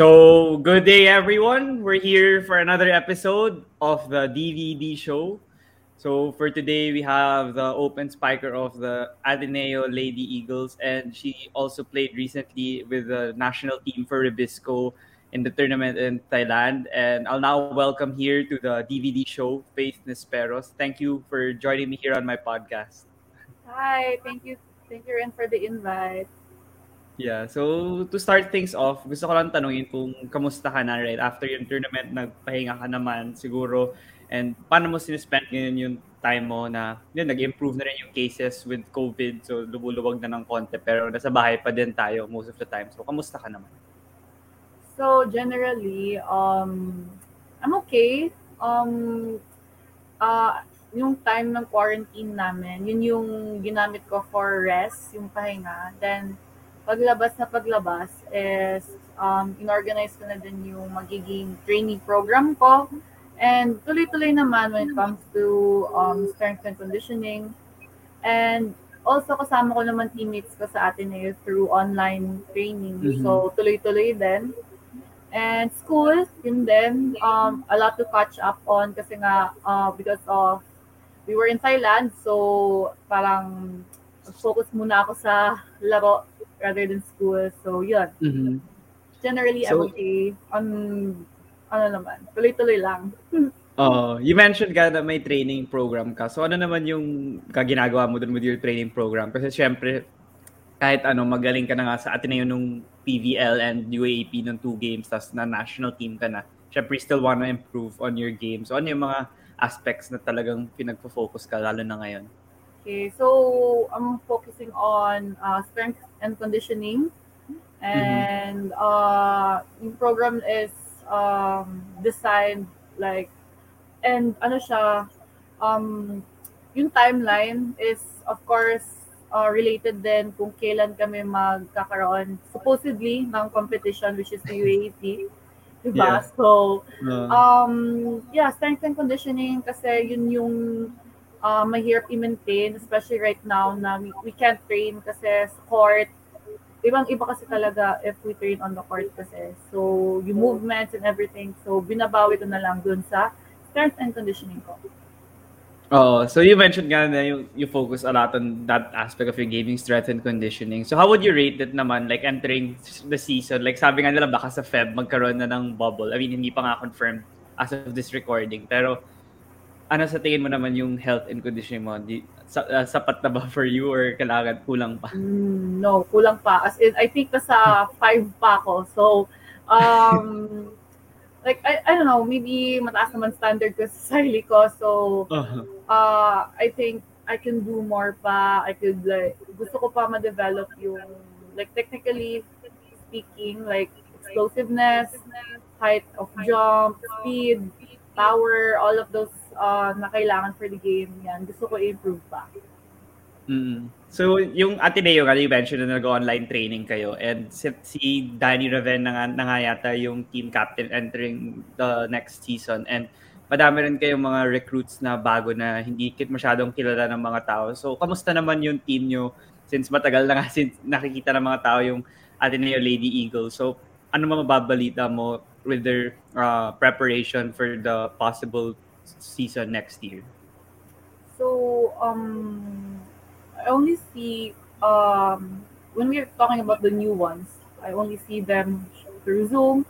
So, good day everyone. We're here for another episode of the DVD show. So, for today, we have the open spiker of the Ateneo Lady Eagles, and she also played recently with the national team for Ribisco in the tournament in Thailand. And I'll now welcome here to the DVD show, Faith Nesperos. Thank you for joining me here on my podcast. Hi, thank you. Thank you Ren for the invite. Yeah, so to start things off, gusto ko lang tanungin kung kamusta ka na right after yung tournament, nagpahinga ka naman siguro and paano mo sinespend ngayon yung time mo na yun, nag-improve na rin yung cases with COVID so lumuluwag na ng konti pero nasa bahay pa din tayo most of the time. So kamusta ka naman? So generally, um, I'm okay. Um, uh, yung time ng quarantine namin, yun yung ginamit ko for rest, yung pahinga. Then, paglabas na paglabas is um, inorganize ko na din yung magiging training program ko. And tuloy-tuloy naman when it comes to um, strength and conditioning. And also kasama ko naman teammates ko sa Ateneo through online training. Mhm. So tuloy-tuloy din. And school, yun din. Um, a lot to catch up on kasi nga uh, because of we were in Thailand so parang focus muna ako sa laro rather than school. So, yun. Generally, I'm So- okay. On, ano naman, tuloy-tuloy lang. Oh, you mentioned ka na may training program ka. So ano naman yung kaginagawa mo dun with your training program? Kasi syempre, kahit ano, magaling ka na nga sa Ateneo nung PVL and UAP nung two games, tas na national team ka na. Syempre, you still wanna improve on your game. So ano yung mga aspects na talagang pinagpo-focus ka, lalo na ngayon? Okay, so I'm focusing on uh, strength and conditioning. And uh, yung program is um, designed like, and ano siya, um, yung timeline is of course uh, related din kung kailan kami magkakaroon supposedly ng competition which is the UAP. Diba? Yeah. So, Uh, Um, yeah, strength and conditioning kasi yun yung uh, mahirap i-maintain, especially right now na we, we can't train kasi sa court. Ibang-iba kasi talaga if we train on the court kasi. So, yung movements and everything. So, binabawi ko na lang dun sa strength and conditioning ko. Oh, so you mentioned nga na you, you focus a lot on that aspect of your gaming strength and conditioning. So how would you rate it naman like entering the season? Like sabi nga nila baka sa Feb magkaroon na ng bubble. I mean, hindi pa nga confirmed as of this recording. Pero ano sa tingin mo naman yung health and conditioning mo? Di, sa, uh, sapat na ba for you or kailangan kulang pa? Mm, no, kulang pa. As in, I think nasa five pa ako. So, um, like, I, I don't know, maybe mataas naman standard ko sa sarili ko. So, Uh-huh. uh, I think I can do more pa. I could like gusto ko pa ma-develop yung like technically speaking like explosiveness, height of jump, speed, power, all of those uh, na kailangan for the game. Yan, gusto ko i-improve pa. Mm. So, yung Ateneo nga, you mentioned na nag-online training kayo and si, si Danny Raven na nga, na nga yata yung team captain entering the next season and madami rin kayong mga recruits na bago na hindi kit masyadong kilala ng mga tao. So, kamusta naman yung team nyo since matagal na nga since nakikita ng mga tao yung Ateneo Lady Eagles. So, ano mga mababalita mo with their uh, preparation for the possible season next year? So, um, I only see, um, when we're talking about the new ones, I only see them through Zoom.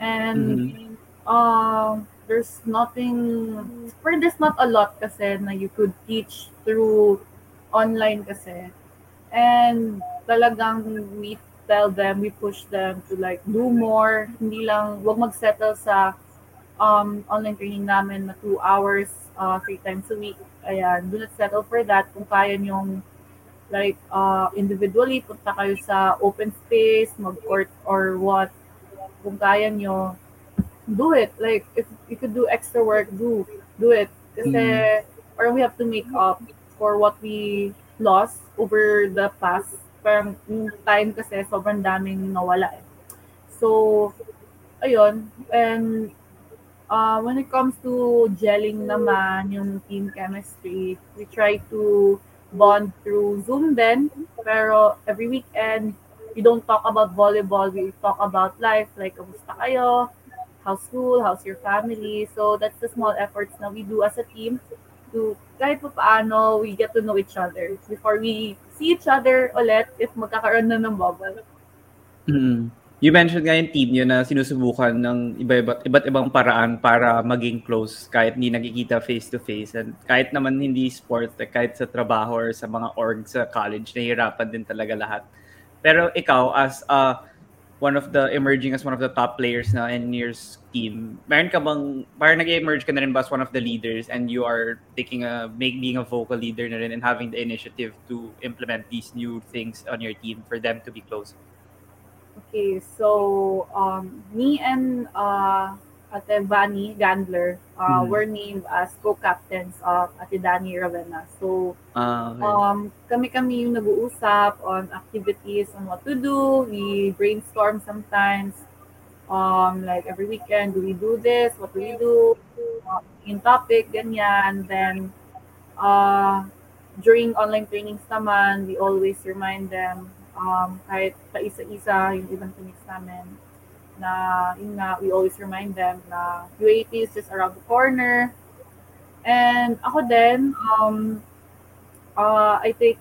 And um, there's nothing, or there's not a lot kasi na you could teach through online kasi. And talagang we tell them, we push them to like do more. Hindi lang, wag mag-settle sa um, online training namin na two hours, uh, three times a week. Ayan, do not settle for that. Kung kaya nyong like uh, individually, punta kayo sa open space, mag-court or what. Kung kaya nyo, do it. Like, if you could do extra work, do. Do it. Kasi, or we have to make up for what we lost over the past. Parang yung time kasi sobrang daming nawala eh. So, ayun. And uh, when it comes to gelling naman, yung team chemistry, we try to bond through Zoom then. Pero every weekend, we don't talk about volleyball. We talk about life, like, kamusta kayo? How's school? How's your family? So, that's the small efforts na we do as a team to kahit pa paano we get to know each other before we see each other ulit if magkakaroon na ng bubble. Mm. You mentioned nga yung team nyo na sinusubukan ng iba-iba, iba't ibang paraan para maging close kahit hindi nakikita face-to-face. And kahit naman hindi sport, kahit sa trabaho or sa mga org sa college, nahihirapan din talaga lahat. Pero ikaw, as uh, one of the emerging as one of the top players na in your team, meron ka bang, parang nag-emerge ka na rin ba as one of the leaders and you are taking a, make, being a vocal leader na rin and having the initiative to implement these new things on your team for them to be close? Okay, so um, me and uh, Ate Vani Gandler uh, Mhm. were named as co-captains of Ate Dani Ravenna. So Ah, okay. um, kami-kami yung nag-uusap on activities on what to do. We brainstorm sometimes. Um, like every weekend, do we do this? What do we do? Uh, in topic, ganyan. Then uh, during online trainings naman, we always remind them um, kahit pa isa-isa yung ibang teammates namin na yun nga, we always remind them na UAT is just around the corner. And ako din, um, uh, I take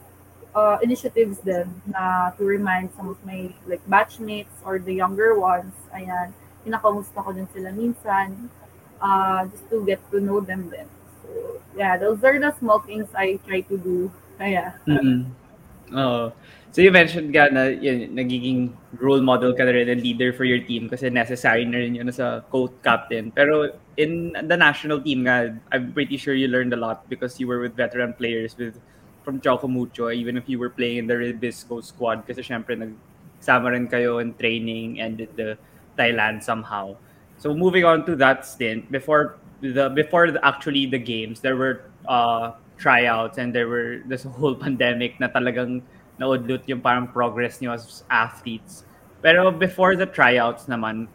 uh, initiatives din na to remind some of my like batchmates or the younger ones. Ayan, kinakamusta ko din sila minsan uh, just to get to know them din. So, yeah, those are the small things I try to do. Kaya, mm Oo. So you mentioned ka na yun, nagiging role model ka na rin and leader for your team kasi necessary na rin yun sa co-captain. Pero in the national team nga, I'm pretty sure you learned a lot because you were with veteran players with from Choco Mucho, even if you were playing in the Ribisco squad kasi syempre nagsama rin kayo in training and in the Thailand somehow. So moving on to that stint, before the before the, actually the games, there were uh, tryouts and there were this whole pandemic na talagang naudlot yung parang progress niyo as athletes. Pero before the tryouts naman,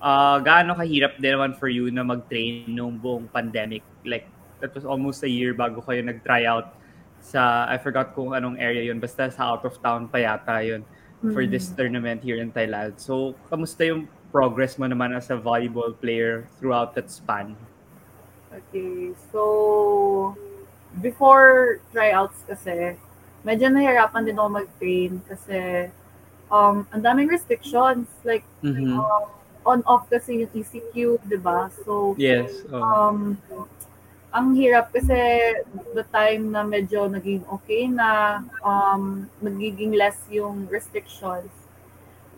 uh, gaano kahirap din naman for you na mag-train nung buong pandemic? Like, that was almost a year bago kayo nag-tryout sa, I forgot kung anong area yun, basta sa out of town pa yata yun for this tournament here in Thailand. So, kamusta yung progress mo naman as a volleyball player throughout that span? Okay, so before tryouts kasi, medyo nahirapan din ako mag-train kasi um, ang daming restrictions. Like, Mhm. um, on-off kasi yung ECQ, di ba? So, Yes. oh. um, ang hirap kasi the time na medyo naging okay na, um, nagiging less yung restrictions.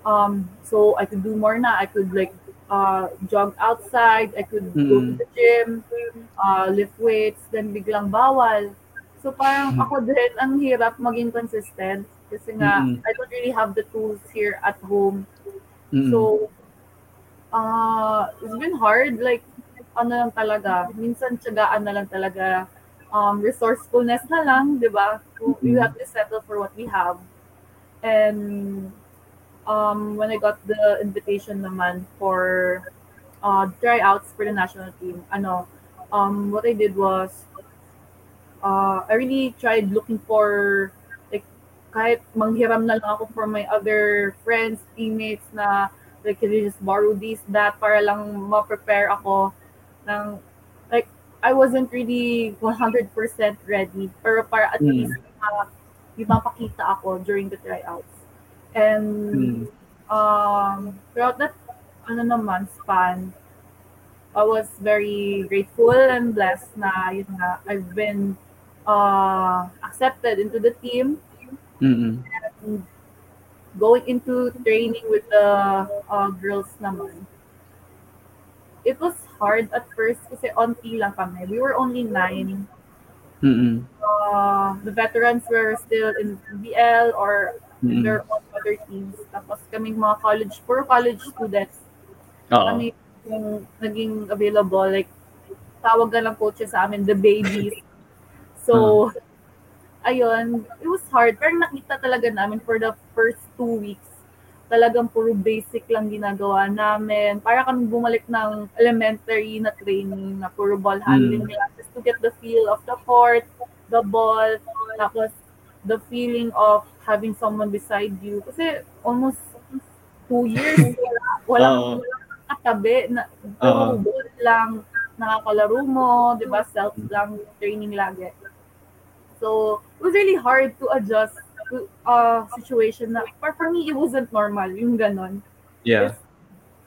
Um, so, I could do more na. I could like uh, jog outside. I could go to Mm. the gym, uh, lift weights, then biglang bawal. So parang Mm. ako din, ang hirap maging consistent kasi nga, Mm-mm. I don't really have the tools here at home. Mm-mm. So, uh, it's been hard. Like, ano lang talaga, minsan tiyagaan na lang talaga. Um, resourcefulness na lang, di ba? We Mhm. have to settle for what we have. And um, when I got the invitation naman for uh, tryouts for the national team, ano, um, what I did was, uh, I really tried looking for, like, kahit manghiram na lang ako for my other friends, teammates na, like, can you just borrow this, that, para lang ma-prepare ako ng, like, I wasn't really 100% ready, pero para at Mm. least uh, may mapakita ako during the tryouts. And Mm. um, throughout that ano naman, span, I was very grateful and blessed na yun nga, I've been uh, accepted into the team Mm-mm. and going into training with the uh, girls naman. It was hard at first kasi onti lang kami. We were only nine. Mm-mm. Uh, the veterans were still in BL or Mm-mm. their own other teams. Tapos kaming mga college, puro college students. Oo. Kami yung naging available. Like, tawag na lang coaches sa amin, the babies. So, ayun, it was hard. Pero nakita talaga namin for the first two weeks. talagang puro basic lang ginagawa namin. Para kami bumalik ng elementary na training na puro ball handling Mm. lang just to get the feel of the court, the ball, tapos the feeling of having someone beside you. Kasi almost two years, wala, walang, Oo. walang katabi. Na, ball lang, nakakalaro mo, di ba? Self lang training lagi. So, it was really hard to adjust to a situation na, for, for me, it wasn't normal, yung ganon. Yeah.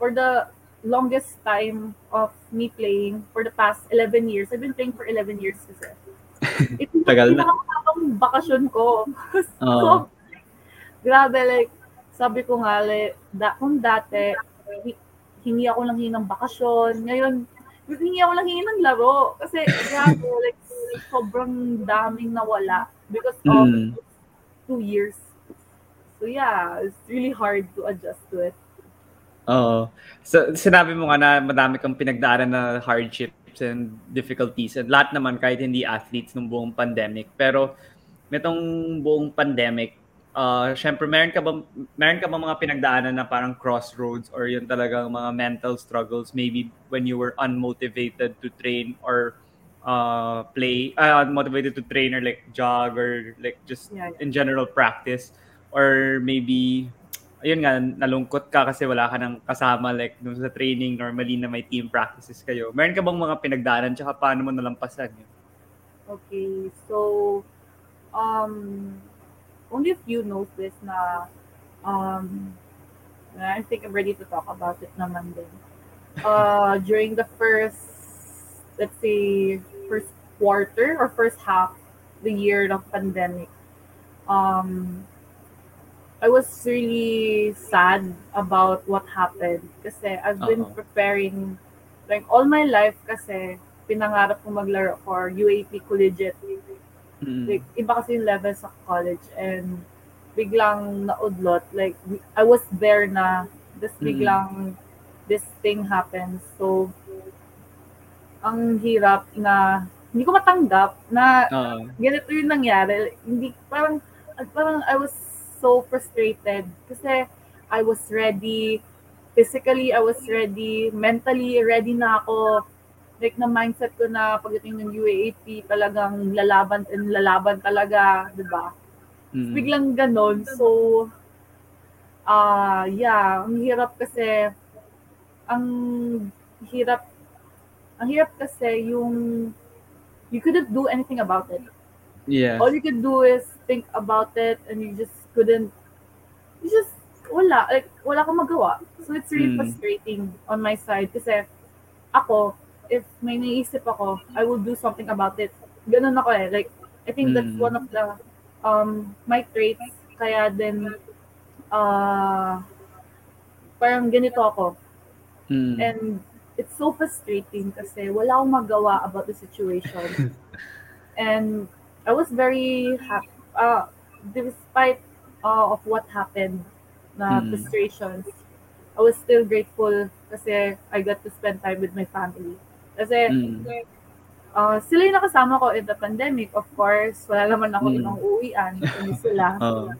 For the longest time of me playing, for the past 11 years, I've been playing for 11 years kasi. Ito yung Tagal na. pinakamahabang bakasyon ko. So, grabe, like, sabi ko nga, like, da, kung dati, hi- hingi ako lang hingi ng bakasyon. Ngayon, hingi ako lang hingi ng laro. Kasi, grabe, like, sobrang daming nawala because of Mm. two years. So, yeah, it's really hard to adjust to it. Oo. So, sinabi mo nga na madami kang pinagdaanan na hardships and difficulties. And lahat naman kahit hindi athletes nung buong pandemic. Pero nitong buong pandemic, uh, syempre meron ka ba meron ka ba mga pinagdaanan na parang crossroads or yun talagang mga mental struggles maybe when you were unmotivated to train or uh, play, uh, unmotivated to train or like jog or like just Yeah, yeah. in general practice or maybe ayun nga nalungkot ka kasi wala ka ng kasama like dun sa training normally na may team practices kayo. Meron ka bang mga pinagdaanan tsaka paano mo nalampasan yun? Okay, so um, only a few knows this na um, I think I'm ready to talk about it naman din. Uh, during the first, let's say, first quarter or first half the year of pandemic, um, I was really sad about what happened kasi I've been Oo. preparing like all my life kasi pinangarap ko maglaro for UAP Collegiate. Mm. Like, iba kasi yung level sa college and biglang naudlot. Like, I was there na, this Mm. biglang this thing happens. So, ang hirap na, hindi ko matanggap na Oo. ganito yung nangyari. Hindi, parang, parang I was so frustrated kasi I was ready, physically I was ready, mentally ready na ako. Like na mindset ko na pagdating ng UAAP talagang lalaban and lalaban talaga, 'di ba? Mm. Biglang ganon. So ah yeah, ang hirap kasi ang hirap ang hirap kasi yung you couldn't do anything about it Yeah. all you could do is think about it and you just couldn't you just wala like wala kang magawa so it's really Mm. frustrating on my side kasi ako if may naisip ako I will do something about it ganun ako eh like I think that's Mm. one of the um my traits kaya din uh parang ganito ako Mm. and it's so frustrating kasi wala akong magawa about the situation. and I was very happy, uh, despite uh, of what happened, na Mm. frustrations, I was still grateful kasi I got to spend time with my family. Kasi Mm. uh, sila yung nakasama ko in the pandemic, of course. Wala naman ako Mm. ibang uwian, kundi sila. Oo.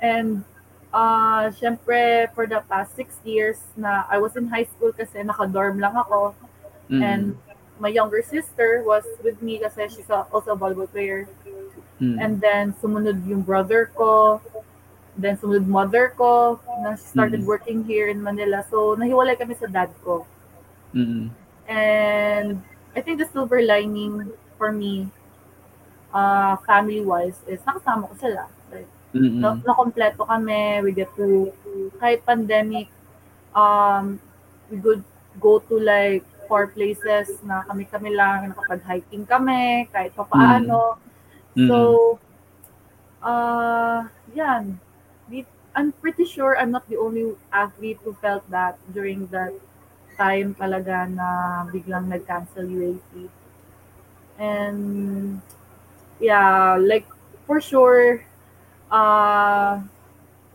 And uh, syempre, for the past six years na I was in high school kasi naka-dorm lang ako. Mm. And my younger sister was with me kasi she's a, also a volleyball player. Mm. And then sumunod yung brother ko. Then sumunod mother ko. Na she started Mm. working here in Manila. So nahiwalay kami sa dad ko. Mm. And I think the silver lining for me, uh, family-wise, is nakasama ko sila. Like, Mm. na, nakompleto kami, we get to, kahit pandemic, um, we could go to like four places na kami-kami lang, nakapag-hiking kami, kahit pa paano. Mm. So, uh, yan. I'm pretty sure I'm not the only athlete who felt that during that time talaga na biglang nag-cancel UAP. And, yeah, like, for sure, uh,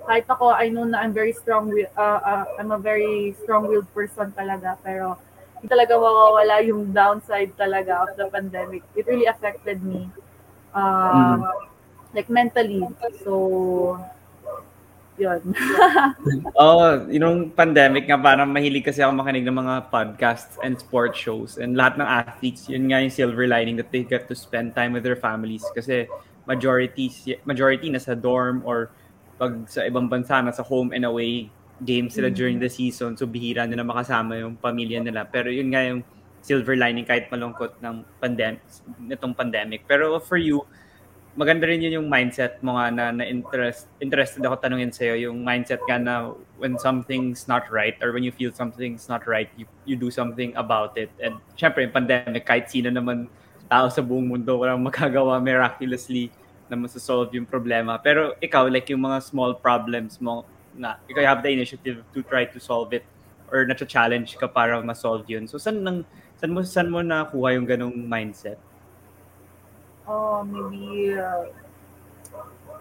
kahit ako, I know na I'm very strong, wi- uh, uh, I'm a very strong-willed person talaga, pero hindi talaga mawawala yung downside talaga of the pandemic. It really affected me. Uh, Like mentally. So, yun. oh, yung pandemic nga, parang mahilig kasi ako makinig ng mga podcasts and sports shows. And lahat ng athletes, yun nga yung silver lining that they get to spend time with their families. Kasi majority, majority nasa dorm or pag sa ibang bansa, nasa home and away games sila during the season. So bihira nila makasama yung pamilya nila. Pero yun nga yung silver lining kahit malungkot ng pandemic, nitong pandemic. Pero for you, maganda rin yun yung mindset mo nga na, na interest, interested ako tanungin sa'yo, yung mindset ka na when something's not right or when you feel something's not right, you, you do something about it. And syempre, yung pandemic, kahit sino naman tao sa buong mundo, walang magagawa miraculously na masasolve yung problema. Pero ikaw, like yung mga small problems mo, na ikaw have the initiative to try to solve it or na-challenge ka para ma-solve yun. So, saan, nang, saan mo, saan mo nakuha yung ganong mindset? Oh, maybe uh,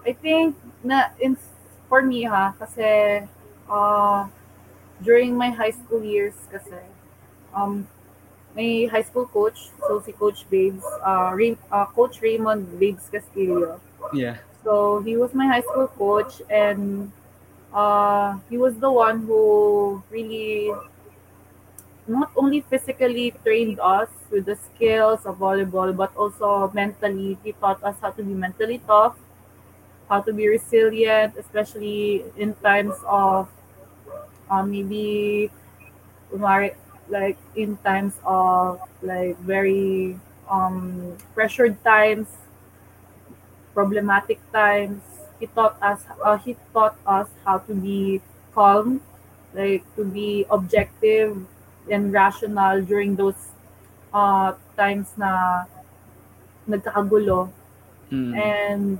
I think na in for me ha kasi uh, during my high school years kasi um may high school coach so si coach Babes uh, Ray, uh coach Raymond Babes Castillo yeah so he was my high school coach and uh he was the one who really not only physically trained us with the skills of volleyball, but also mentally. He taught us how to be mentally tough, how to be resilient, especially in times of uh, maybe like in times of like very um, pressured times, problematic times. He taught us. Uh, he taught us how to be calm, like to be objective and rational during those uh, times na nagkakagulo. Mm. And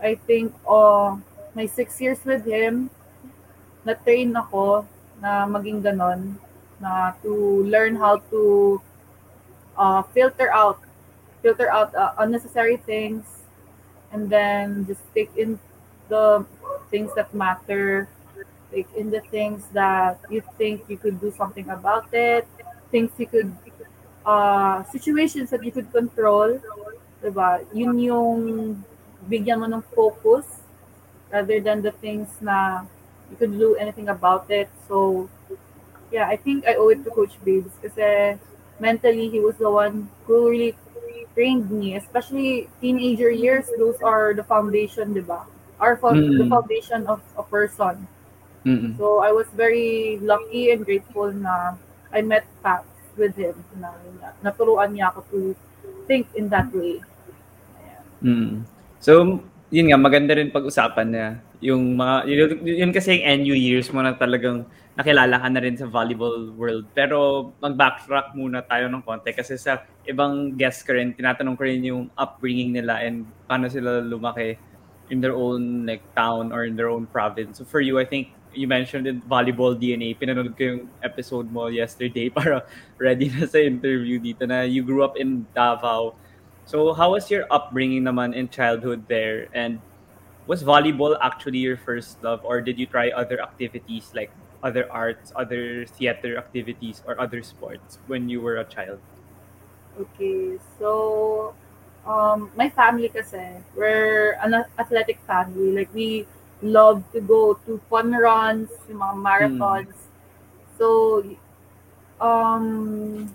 I think uh, my six years with him, na-train ako na maging ganon, na to learn how to uh, filter out filter out uh, unnecessary things and then just take in the things that matter like in the things that you think you could do something about it, things you could, uh, situations that you could control, diba? Yun yung bigyan mo ng focus rather than the things na you could do anything about it. So, yeah, I think I owe it to Coach Babes kasi mentally he was the one who really trained me, especially teenager years. Those are the foundation, diba? Are fo- mm. the foundation of a person. Mm-mm. So I was very lucky and grateful na I met Pat with him na, na naturuan niya ako to think in that way. Mm. So, yun nga, maganda rin pag-usapan niya. Yung mga, yun, yun kasi yung NU years mo na talagang nakilala ka na rin sa volleyball world. Pero mag-backtrack muna tayo ng konti kasi sa ibang guests ko rin, tinatanong ko rin yung upbringing nila and paano sila lumaki in their own like town or in their own province. So for you, I think you mentioned in volleyball DNA, pinanood ko yung episode mo yesterday para ready na sa interview dito na you grew up in Davao. So how was your upbringing naman in childhood there? And was volleyball actually your first love or did you try other activities like other arts, other theater activities or other sports when you were a child? Okay, so um, my family kasi, we're an athletic family. Like we love to go to fun runs, yung mga marathons. Mm. So, um,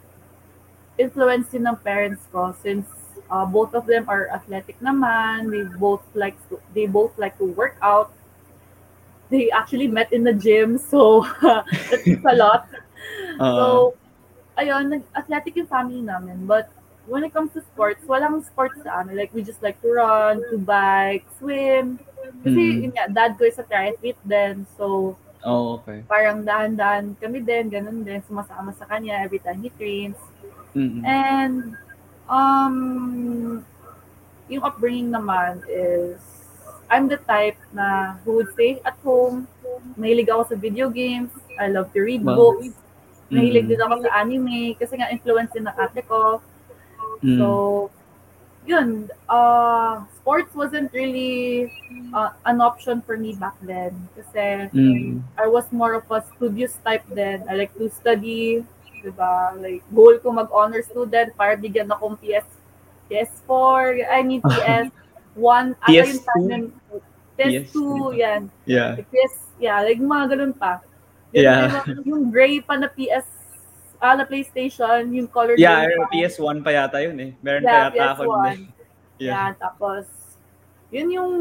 influence din ng parents ko since uh, both of them are athletic naman. They both like to, they both like to work out. They actually met in the gym, so that's a lot. Uh, so, ayun, athletic yung family namin. But when it comes to sports, walang sports sa amin. Like, we just like to run, to bike, swim, kasi mm. yun nga, dad ko is a triathlete din. So, oh, okay. parang dahan-dahan kami din, ganun din, sumasama sa kanya every time he trains. Mm-hmm. And, um, yung upbringing naman is, I'm the type na who would stay at home. Mahilig ako sa video games. I love to read wow. books. Mahilig mm-hmm. din ako sa anime kasi nga influence din ng ate ko. Mm-hmm. So, yun, uh, sports wasn't really uh, an option for me back then. Kasi mm. I was more of a studious type then. I like to study, diba? Like, goal ko mag-honor student para bigyan akong PS, PS4, I mean PS1. PS2? PS2, PS, yan. Yeah. Like, PS, yeah, like mga ganun pa. Yung, Yeah. yung, yung gray pa na PS, ah, na PlayStation, yung color Yeah, pa. PS1 pa yata yun eh. Meron Yeah, pa yata ako. PS1. nun eh. Yeah. Yeah. tapos, yun yung,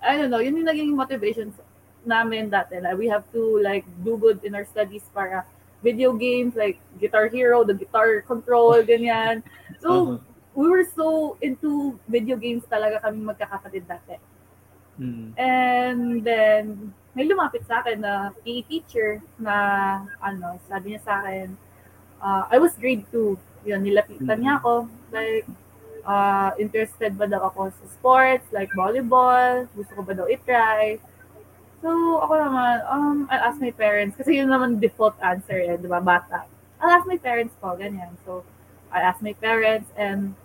I don't know, yun yung naging motivation namin dati. Like, we have to like do good in our studies para video games like Guitar Hero, the guitar control, ganyan. So, Uh-huh. we were so into video games talaga kami magkakapatid dati. Mm. And then, may lumapit sa akin na PE teacher na, ano, sabi niya sa akin, uh, I was grade 2. Yun, nilapitan niya ako. Like, uh, interested ba daw ako sa sports, like volleyball, gusto ko ba daw itry. So, ako naman, um, I'll ask my parents, kasi yun naman default answer eh, di ba, bata. I'll ask my parents po, ganyan. So, I asked my parents and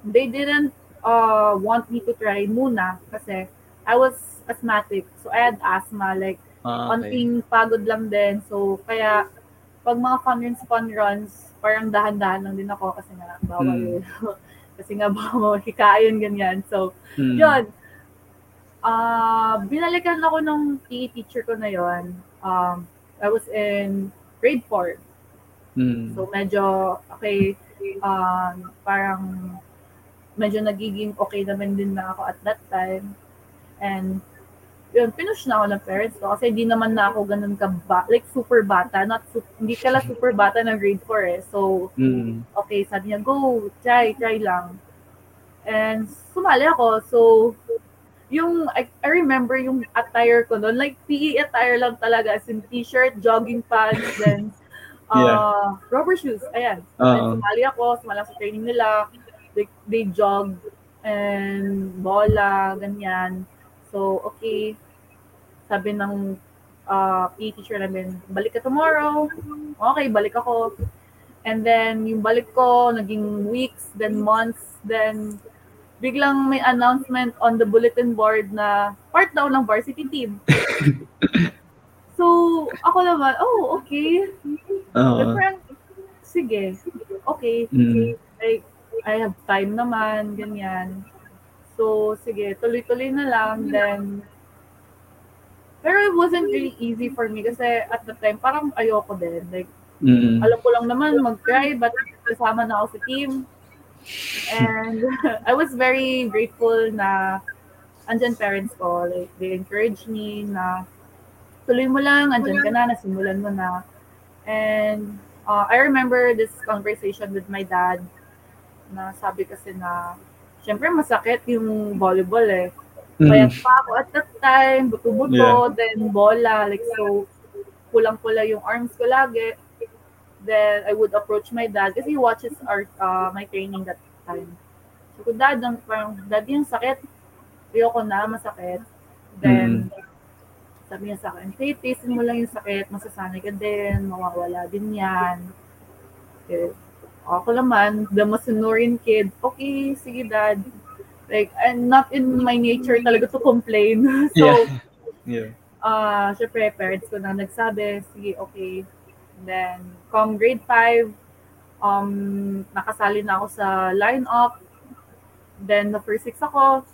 they didn't uh, want me to try muna kasi I was asthmatic. So, I had asthma, like, Ah, okay. konting pagod lang din. So, kaya, pag mga fun runs, fun runs, parang dahan-dahan lang din ako kasi nga, bawal. kasi nga, bawal, hikayon, ganyan. So, Mm. yun. Ah, binalikan ako ng PE teacher ko na yon. Um, I was in grade 4. Mm. So, medyo, okay, um, parang, medyo nagiging okay naman din na ako at that time. And, yun, pinush na ako ng parents ko kasi hindi naman na ako ganun ka ba, like super bata, not su- hindi kala super bata ng grade 4 eh. So, Mm. okay, sabi niya, go, try, try lang. And sumali ako. So, yung, I, I remember yung attire ko noon, like PE attire lang talaga, as in t-shirt, jogging pants, then uh, rubber shoes, ayan. Then sumali ako, sumali ako sa training nila, they, they jog, and bola, ganyan. So, okay, sabi ng uh, PE teacher namin, balik ka tomorrow. Okay, balik ako. And then, yung balik ko, naging weeks, then months, then biglang may announcement on the bulletin board na part daw ng varsity team. so, ako naman, oh, okay. Parang, sige, okay. Mm. Like, I have time naman, ganyan. So, sige, tuloy-tuloy na lang. Then, pero it wasn't really easy for me kasi at the time, parang ayoko din. Like, Mm. alam ko lang naman mag-try, but kasama na ako sa team. And I was very grateful na andyan parents ko. Like, they encouraged me na tuloy mo lang, andyan ka na, nasimulan mo na. And uh, I remember this conversation with my dad na sabi kasi na, syempre masakit yung volleyball eh. Payat pa ako at that time, buto-buto, then bola, like so, kulang-kula yung arms ko lagi. Then I would approach my dad kasi he watches our, uh, my training that time. So, ko, dad, ang, parang, dad, yung sakit, ayoko na, masakit. Then, sabi niya sa akin, hey, taste mo lang yung sakit, masasanay ka din, mawawala din yan. Okay. Ako naman, the masunurin kid, okay, sige dad. Like, I'm not in my nature talaga to complain. so, Yeah. Yeah. uh, syempre, parents ko na nagsabi, sige, okay. Then, come grade 5, um, nakasali na ako sa line-up. Then, the first six ako.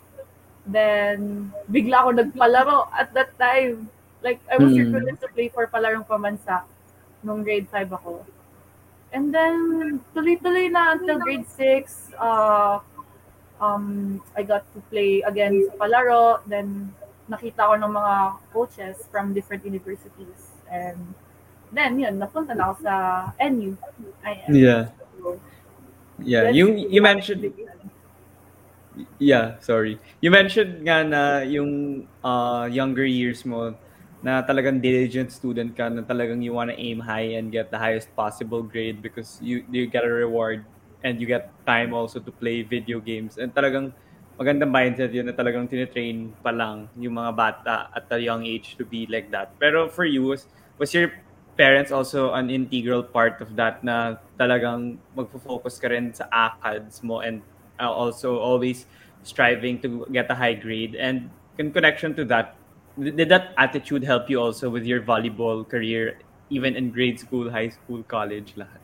Then, bigla ako nagpalaro at that time. Like, I was Hmm. recruited to play for palarong pamansa nung grade 5 ako. And then, tuloy-tuloy na until grade 6, uh, um, I got to play again sa palaro. Then, nakita ko ng mga coaches from different universities. And then, yun, napunta na ako sa NU. Ayan. Yeah. So, Yeah. You you mentioned Yeah, sorry. You mentioned nga na yung uh, younger years mo na talagang diligent student ka na talagang you wanna aim high and get the highest possible grade because you you get a reward and you get time also to play video games and talagang magandang mindset yun na talagang tinitrain pa lang yung mga bata at a young age to be like that. Pero for you, was, was your parents also an integral part of that na talagang magfo-focus ka rin sa ACADS mo and uh, also always striving to get a high grade. And in connection to that did that attitude help you also with your volleyball career even in grade school high school college lahat?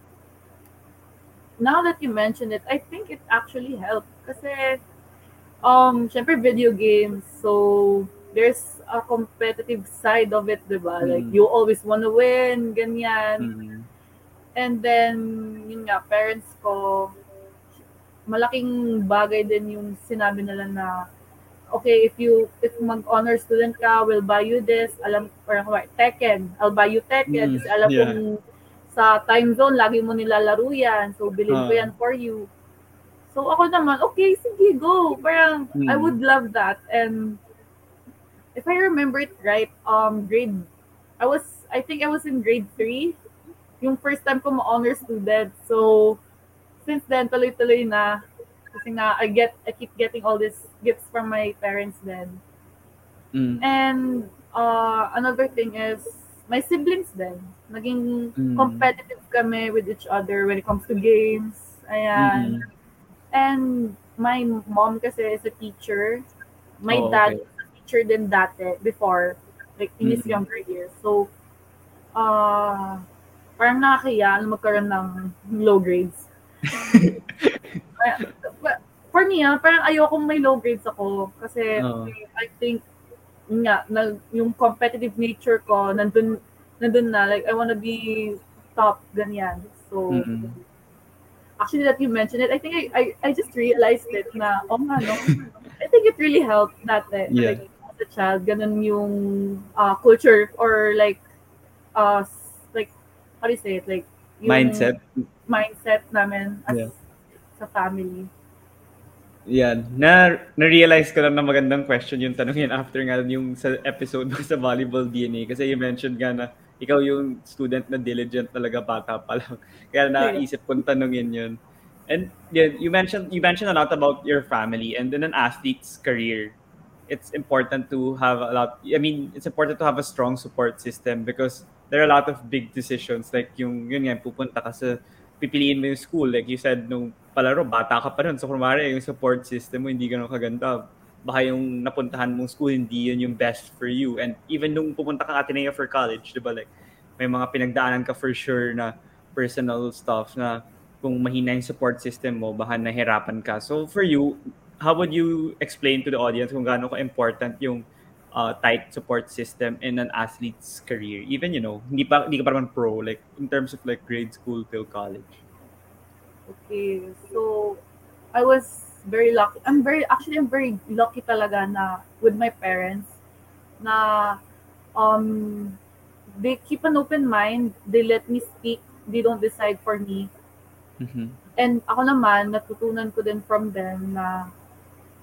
Now that you mention it, I think it actually helped. Kasi, um, syempre video games, so, there's a competitive side of it, di ba? Like, Mm. you always wanna win, ganyan. Mm. And then, yun nga, parents ko, malaking bagay din yung sinabi nila na, okay, if you, if mag-honor student ka, we'll buy you this, alam, parang like, Tekken, I'll buy you Tekken, Mm, kasi alam yeah. kong sa time zone, lagi mo nilalaro yan, so bilhin ko Ah. yan for you. So ako naman, okay, sige, go. Parang, Mm. I would love that. And if I remember it right, um, grade, I was, I think I was in grade 3, yung first time ko ma-honor student. So, since then, tuloy-tuloy na. Kasi nga, I get, I keep getting all these gifts from my parents then. Mm. And, uh, another thing is, my siblings then. Naging Mm. competitive kami with each other when it comes to games. Ayan. Mm. And my mom kasi is a teacher. My Oh, dad okay. Teacher din dati before, like in his Mm. younger years. So, uh, parang nakakaya na magkaroon ng low grades. For me, ah, parang ayokong may low grades ako kasi Oo. I think nga, na, yung competitive nature ko, nandun, nandun na, like, I wanna be top, ganyan. So, Mm. actually that you mentioned it, I think I, I, I just realized it na, oh nga, no? I think it really helped dati. Yeah. Like, as a child, ganun yung uh, culture or like, uh, like, how do you say it? Like, Mindset. mindset namin as Yeah. sa family. Yan. Na, na-realize ko lang na magandang question yung tanong yan after nga yung sa episode mo sa Volleyball DNA. Kasi you mentioned nga na ikaw yung student na diligent talaga bata pa lang. Kaya naisip kong tanongin yun. And yeah, you mentioned you mentioned a lot about your family and in an athlete's career. It's important to have a lot I mean, it's important to have a strong support system because there are a lot of big decisions. Like yung yun nga pupunta ka sa pipiliin mo yung school. Like you said nung palaro bata ka pa nun so kumare yung support system mo hindi ganun kaganda. Baka yung napuntahan mong school hindi yun yung best for you. And even nung pupunta ka Ateneo for college di ba? Like may mga pinagdaanan ka for sure na personal stuff na kung mahina yung support system mo baka nahirapan ka. So for you how would you explain to the audience kung gaano ka important yung uh, tight support system in an athlete's career even you know hindi pa hindi ka pa pro like in terms of like grade school till college Okay, so I was very lucky. I'm very actually I'm very lucky talaga na with my parents na um they keep an open mind, they let me speak, they don't decide for me. mm-hmm. And ako naman natutunan ko din from them na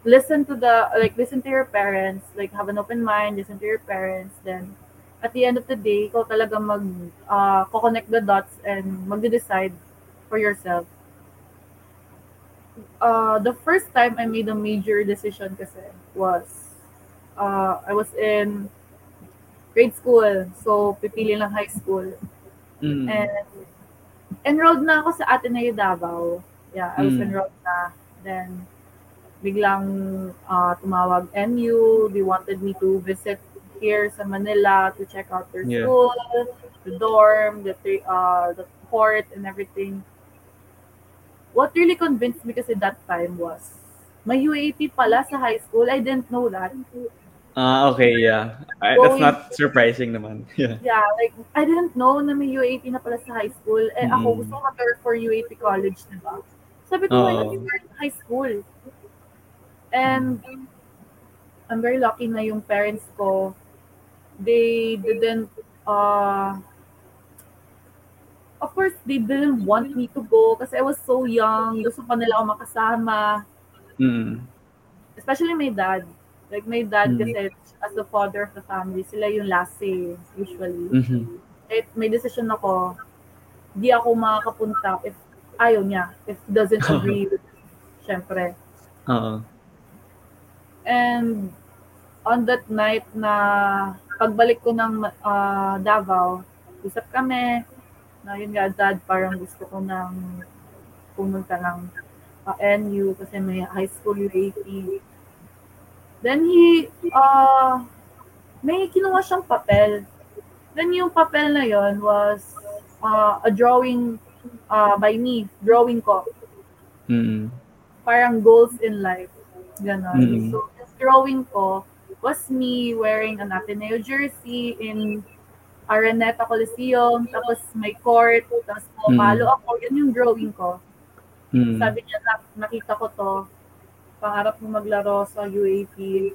listen to the like listen to your parents, like have an open mind, listen to your parents then at the end of the day, ikaw talaga mag uh, connect the dots and magde-decide for yourself uh, the first time I made a major decision kasi was uh, I was in grade school. So, pipili lang high school. mm And enrolled na ako sa Ateneo Davao. Yeah, I was Mm. enrolled na. Then, biglang uh, tumawag NU. They wanted me to visit here sa Manila to check out their Yeah. school, the dorm, the uh, the court, and everything. What really convinced me kasi that time was may UAP pala sa high school. I didn't know that. ah okay yeah I, that's Going- not surprising naman yeah Yeah, like, I didn't know na may UAP na pala sa high school. Eh, ako Mm. gusto ko mag for UAP college, di ba? Sabi ko, you in high school? And, I'm very lucky na yung parents ko, they didn't, uh, of course, they didn't want me to go kasi I was so young. Gusto pa nila ako makasama. mm Especially my dad. Like, my dad Mm. kasi, as the father of the family, sila yung last say, usually. Mhm. eh, may decision ako, di ako makakapunta if ayaw niya, if doesn't agree with syempre. Oo. And on that night na pagbalik ko ng ah, Davao, usap kami, na yun nga, dad, parang gusto ko nang pumunta ng ah, NU kasi may high school UAP. Then he, uh, may kinuha siyang papel. Then yung papel na yon was uh, a drawing uh, by me, drawing ko. Mm. Parang goals in life. Ganon. Mm. So, this drawing ko, was me wearing an Ateneo jersey in Araneta Coliseum, tapos may court, tapos pumalo Mm. ako. Yun yung drawing ko. Mm. Sabi niya, "Nak, nakita ko to, pangarap mo maglaro sa UAP.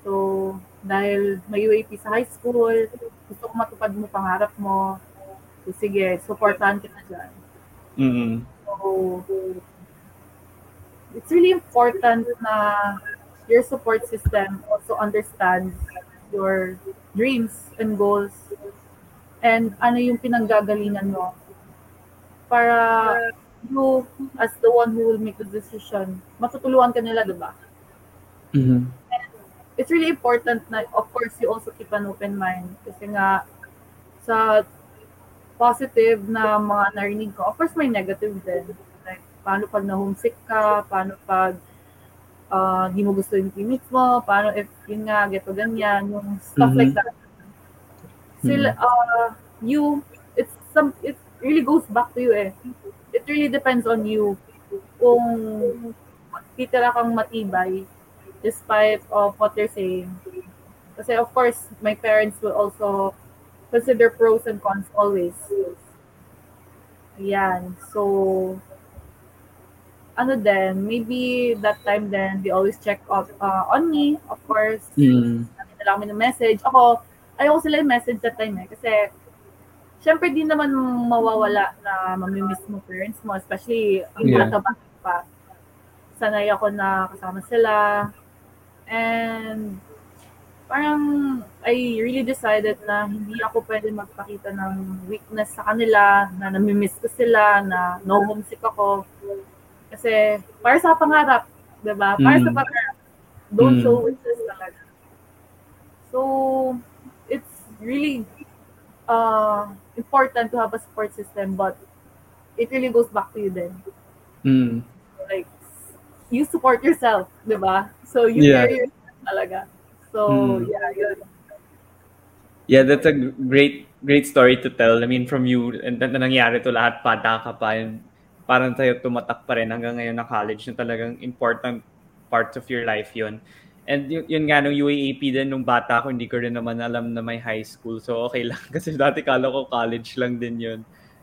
So, dahil may UAP sa high school, gusto ko matupad mo pangarap mo. So, sige, supportahan kita dyan. Mm. So, it's really important na your support system also understands your dreams and goals. And ano yung pinanggagalingan mo? Para you as the one who will make the decision matutulungan ka nila diba Mm. it's really important na of course you also keep an open mind. Kasi nga sa positive na mga narinig ko of course may negative din paano pag na-homesick ka paano pag ah, di mo gusto yung teammates mo paano if yun nga geto ganyan yung stuff Mhm. like that still uh, you it's some it really goes back to you eh it really depends on you kung titira kang matibay despite of what they're saying. Kasi of course, my parents will also consider pros and cons always. Ayan. So, ano din, maybe that time then, they always check up uh, on me, of course. Mm. Kami ng message. Ako, ayoko sila yung message that time eh. Kasi, syempre di naman mawawala na mamimiss mo parents mo, especially ang Yeah. bata pa. Sanay ako na kasama sila. And, parang, I really decided na hindi ako pwede magpakita ng weakness sa kanila, na namimiss ko sila, na no homesick ako. Kasi, para sa pangarap, 'di ba? Para sa Mm. pangarap, don't Mm. show weakness talaga. So, it's really uh, important to have a support system, but it really goes back to you then. Mm. Like, you support yourself, di ba? So, you Yeah. carry yourself talaga. So, Mm. yeah, yun. Yeah, that's a great great story to tell. I mean, from you, and na, na nangyari to lahat, bata ka pa, and parang tayo tumatak pa rin hanggang ngayon na college na talagang important parts of your life yun. And yun, yun nga, nung UAAP din, nung bata ko, hindi ko rin naman alam na may high school. So, okay lang. Kasi dati kala ko college lang din yun.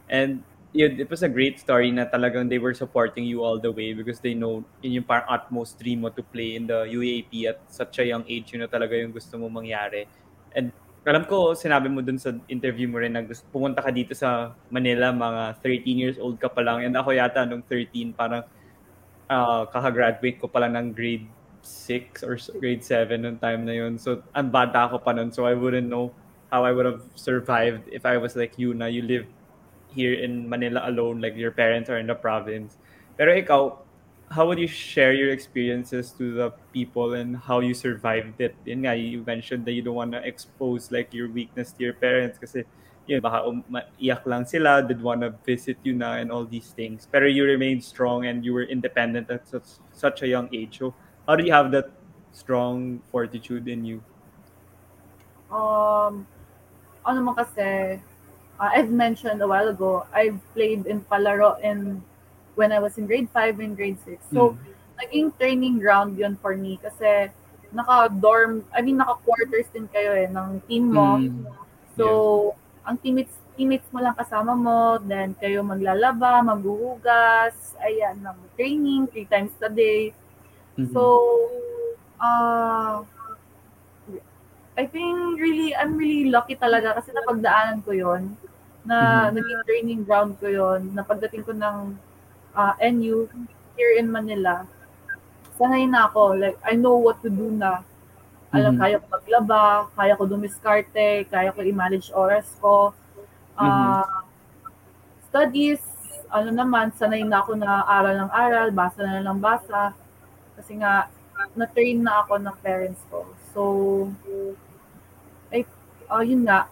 And yun, it was a great story na talagang they were supporting you all the way because they know yun yung parang utmost dream mo to play in the UAP at such a young age, yun na talaga yung gusto mo mangyari. And alam ko, sinabi mo dun sa interview mo rin na gusto, pumunta ka dito sa Manila, mga 13 years old ka pa lang. And ako yata nung 13, parang uh, kakagraduate ko pa lang ng grade 6 or grade 7 nung time na yun. So, ang bata ako pa nun. So, I wouldn't know how I would have survived if I was like you na you live here in Manila alone, like your parents are in the province. Pero ikaw, how would you share your experiences to the people and how you survived it? Yun nga, you mentioned that you don't want to expose like your weakness to your parents kasi yun, baka um, lang sila, did want to visit you na and all these things. Pero you remained strong and you were independent at such, such a young age. So how do you have that strong fortitude in you? Um, ano naman kasi, uh, I've mentioned a while ago, I've played in palaro in when I was in grade 5 and grade 6. So, Mm. naging training ground yun for me kasi naka-dorm, I mean, naka-quarters din kayo eh, ng team mo. Mm. So, ang teammates, teammates mo lang kasama mo, then kayo maglalaba, maghuhugas, ayan, ng training, three times a day. Mhm. So, uh, I think really, I'm really lucky talaga kasi napagdaanan ko yon na Mhm. naging training ground ko yon na pagdating ko ng uh, NU here in Manila, sanay na ako. Like, I know what to do na. Alam, Mhm. kaya ko maglaba, kaya ko dumiskarte, kaya ko i-manage oras ko. Uh, Studies, ano naman, sanay na ako na aral ng aral, basa na lang basa. Kasi nga, na-train na ako ng parents ko. So, ay, uh, yun nga,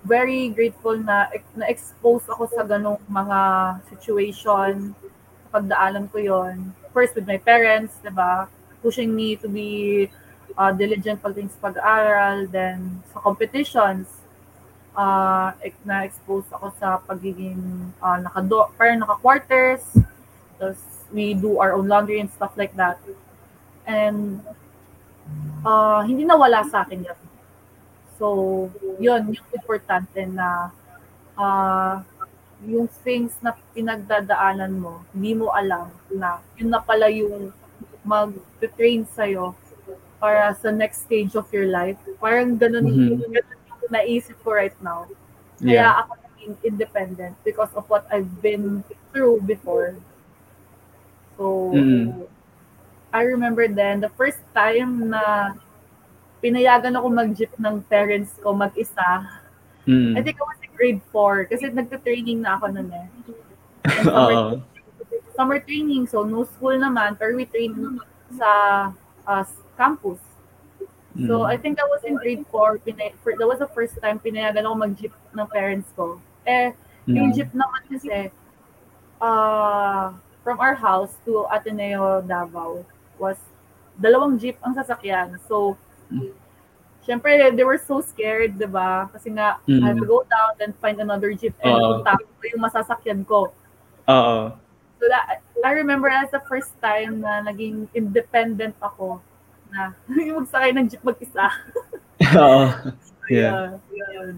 very grateful na na-expose ako sa ganong mga situation. Pagdaanan ko yon First with my parents, di ba? Pushing me to be uh, diligent pagdating sa pag-aaral. Then, sa competitions, uh, na-expose ako sa pagiging uh, nakado, parang naka-quarters. Tapos, we do our own laundry and stuff like that. And uh, hindi nawala sa akin yun. So, yun, yung importante na uh, yung things na pinagdadaanan mo, hindi mo alam na yun na pala yung mag-train sa'yo para sa next stage of your life. Parang ganun, Mhm. ganun yung naisip ko right now. Kaya Yeah. ako naging independent because of what I've been through before. So, Mhm. I remember then, the first time na pinayagan ako mag-jeep ng parents ko mag-isa, Mm. I think I was grade 4 kasi nagte-training na ako nun eh. Summer, summer training, so no school naman, pero we train sa uh, campus. So, Mm. I think I was in grade 4. Pina- for, that was the first time pinayagan ako mag-jeep ng parents ko. Eh, yung Mm. jeep naman kasi, uh, from our house to Ateneo Davao was dalawang jeep ang sasakyan. So, Mm. Syempre, they were so scared, di ba? Kasi nga, I had to Mm. go down and find another jeep and punta ko yung masasakyan ko. Oo. So that I remember as the first time na naging independent ako na yung magsakay ng jeep mag-isa. Oo. Yeah. Yeah. yun.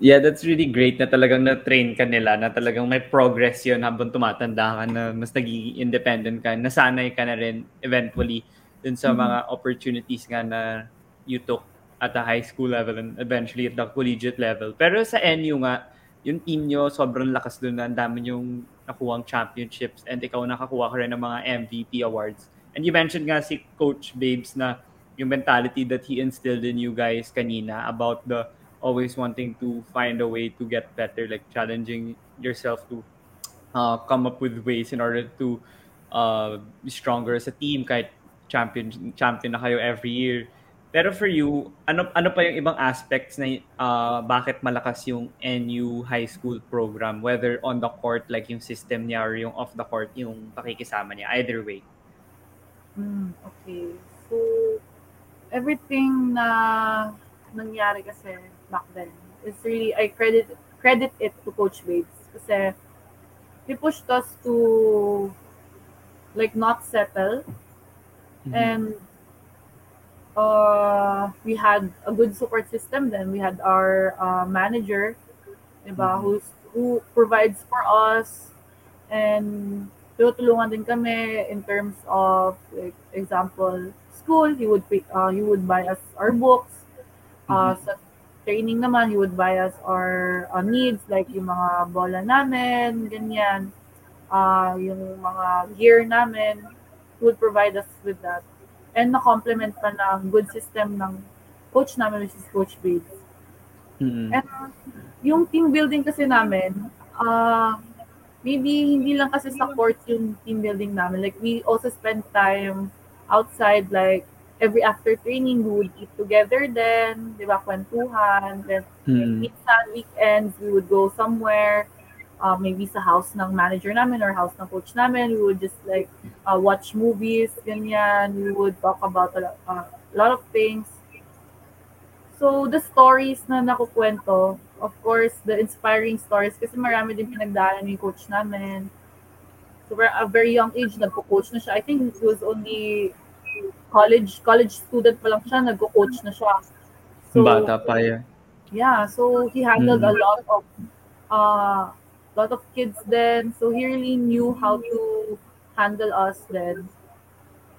Yeah, that's really great na talagang na-train ka nila, na talagang may progress yun habang tumatanda ka na mas nagiging independent ka, nasanay ka na rin eventually dun sa Mhm. mga opportunities nga na you took at the high school level and eventually at the collegiate level. Pero sa NU nga, yung team nyo sobrang lakas dun na ang dami yung nakuwang championships and ikaw nakakuha ka rin ng mga MVP awards. And you mentioned nga si Coach Babes na yung mentality that he instilled in you guys kanina about the always wanting to find a way to get better, like challenging yourself to uh, come up with ways in order to uh, be stronger as a team kahit champion champion na kayo every year. Pero for you, ano ano pa yung ibang aspects na uh, bakit malakas yung NU high school program whether on the court like yung system niya or yung off the court yung pakikisama niya either way. Mm, okay. So, everything na nangyari kasi back then is really, I credit credit it to Coach Babes. Kasi he pushed us to like not settle Mhm. and uh, we had a good support system then we had our uh, manager diba, Mhm. who's, who provides for us and tutulungan din kami in terms of like example school he would pick, uh, he would buy us our books uh, sa training naman he would buy us our uh, needs like yung mga bola namin ganyan uh, yung mga gear namin he would provide us with that and na-complement pa ng good system ng coach namin which is Coach Babes Mhm. And yung team building kasi namin, uh, maybe hindi lang kasi sa court yung team building namin. Like, we also spend time outside, like, every after training, we would eat together then, di ba, kwentuhan. Then, Mhm. minsan, weekends, we would go somewhere, uh, maybe sa house ng manager namin or house ng coach namin. We would just, like, uh, watch movies, ganyan. We would talk about a, lot- uh, a lot of things. So, the stories na nakukwento, of course, the inspiring stories, kasi marami din pinagdaanan yung coach namin. So, we're a very young age, nagko-coach na siya. I think it was only college college student pa lang siya, nagko-coach na siya. So, Bata pa yan. yeah, so he handled a Mm. lot of uh lot of kids then. So he really knew how to handle us then.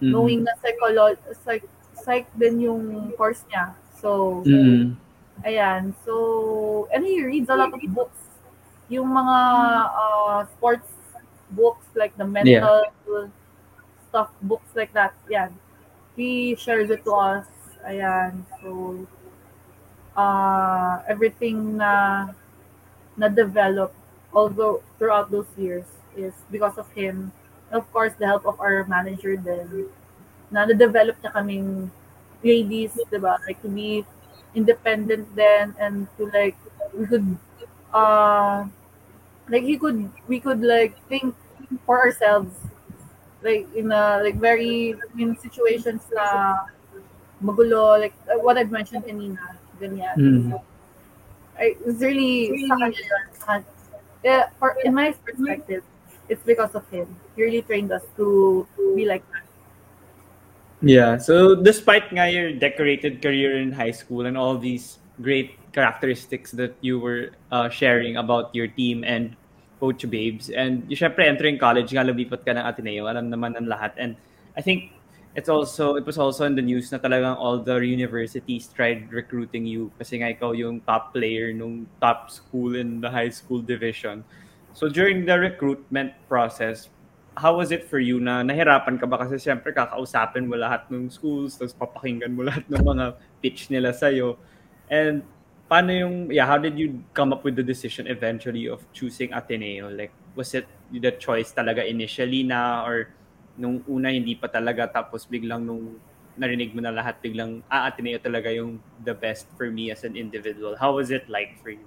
Mhm. Knowing na psycholo psych, psych din yung course niya. So, Mhm. Ayan. So, and he reads a lot of books. Yung mga uh, sports books, like the mental stuff, books like that. Yan. He shares it to us. Ayan. So, uh, everything na na-develop although throughout those years is because of him. And of course, the help of our manager then na na-develop niya kaming ladies, diba? Like to be independent then and to like we could uh like he could we could like think for ourselves like in a like very in situations na magulo like uh, what I've mentioned kanina ganyan so, I it was really sa kanya. Uh, yeah, for in my perspective it's because of him he really trained us to be like that Yeah. So despite nga your decorated career in high school and all these great characteristics that you were uh, sharing about your team and Coach Babes, and you syempre entering college nga lumipat ka ng Ateneo, alam naman ng lahat. And I think it's also it was also in the news na talagang all the universities tried recruiting you kasi nga ikaw yung top player nung top school in the high school division. So during the recruitment process, how was it for you na nahirapan ka ba? Kasi siyempre kakausapin mo lahat ng schools tapos papakinggan mo lahat ng mga pitch nila sa'yo. And paano yung yeah how did you come up with the decision eventually of choosing Ateneo? Like was it the choice talaga initially na or nung una hindi pa talaga tapos biglang nung narinig mo na lahat biglang ah Ateneo talaga yung the best for me as an individual how was it like for you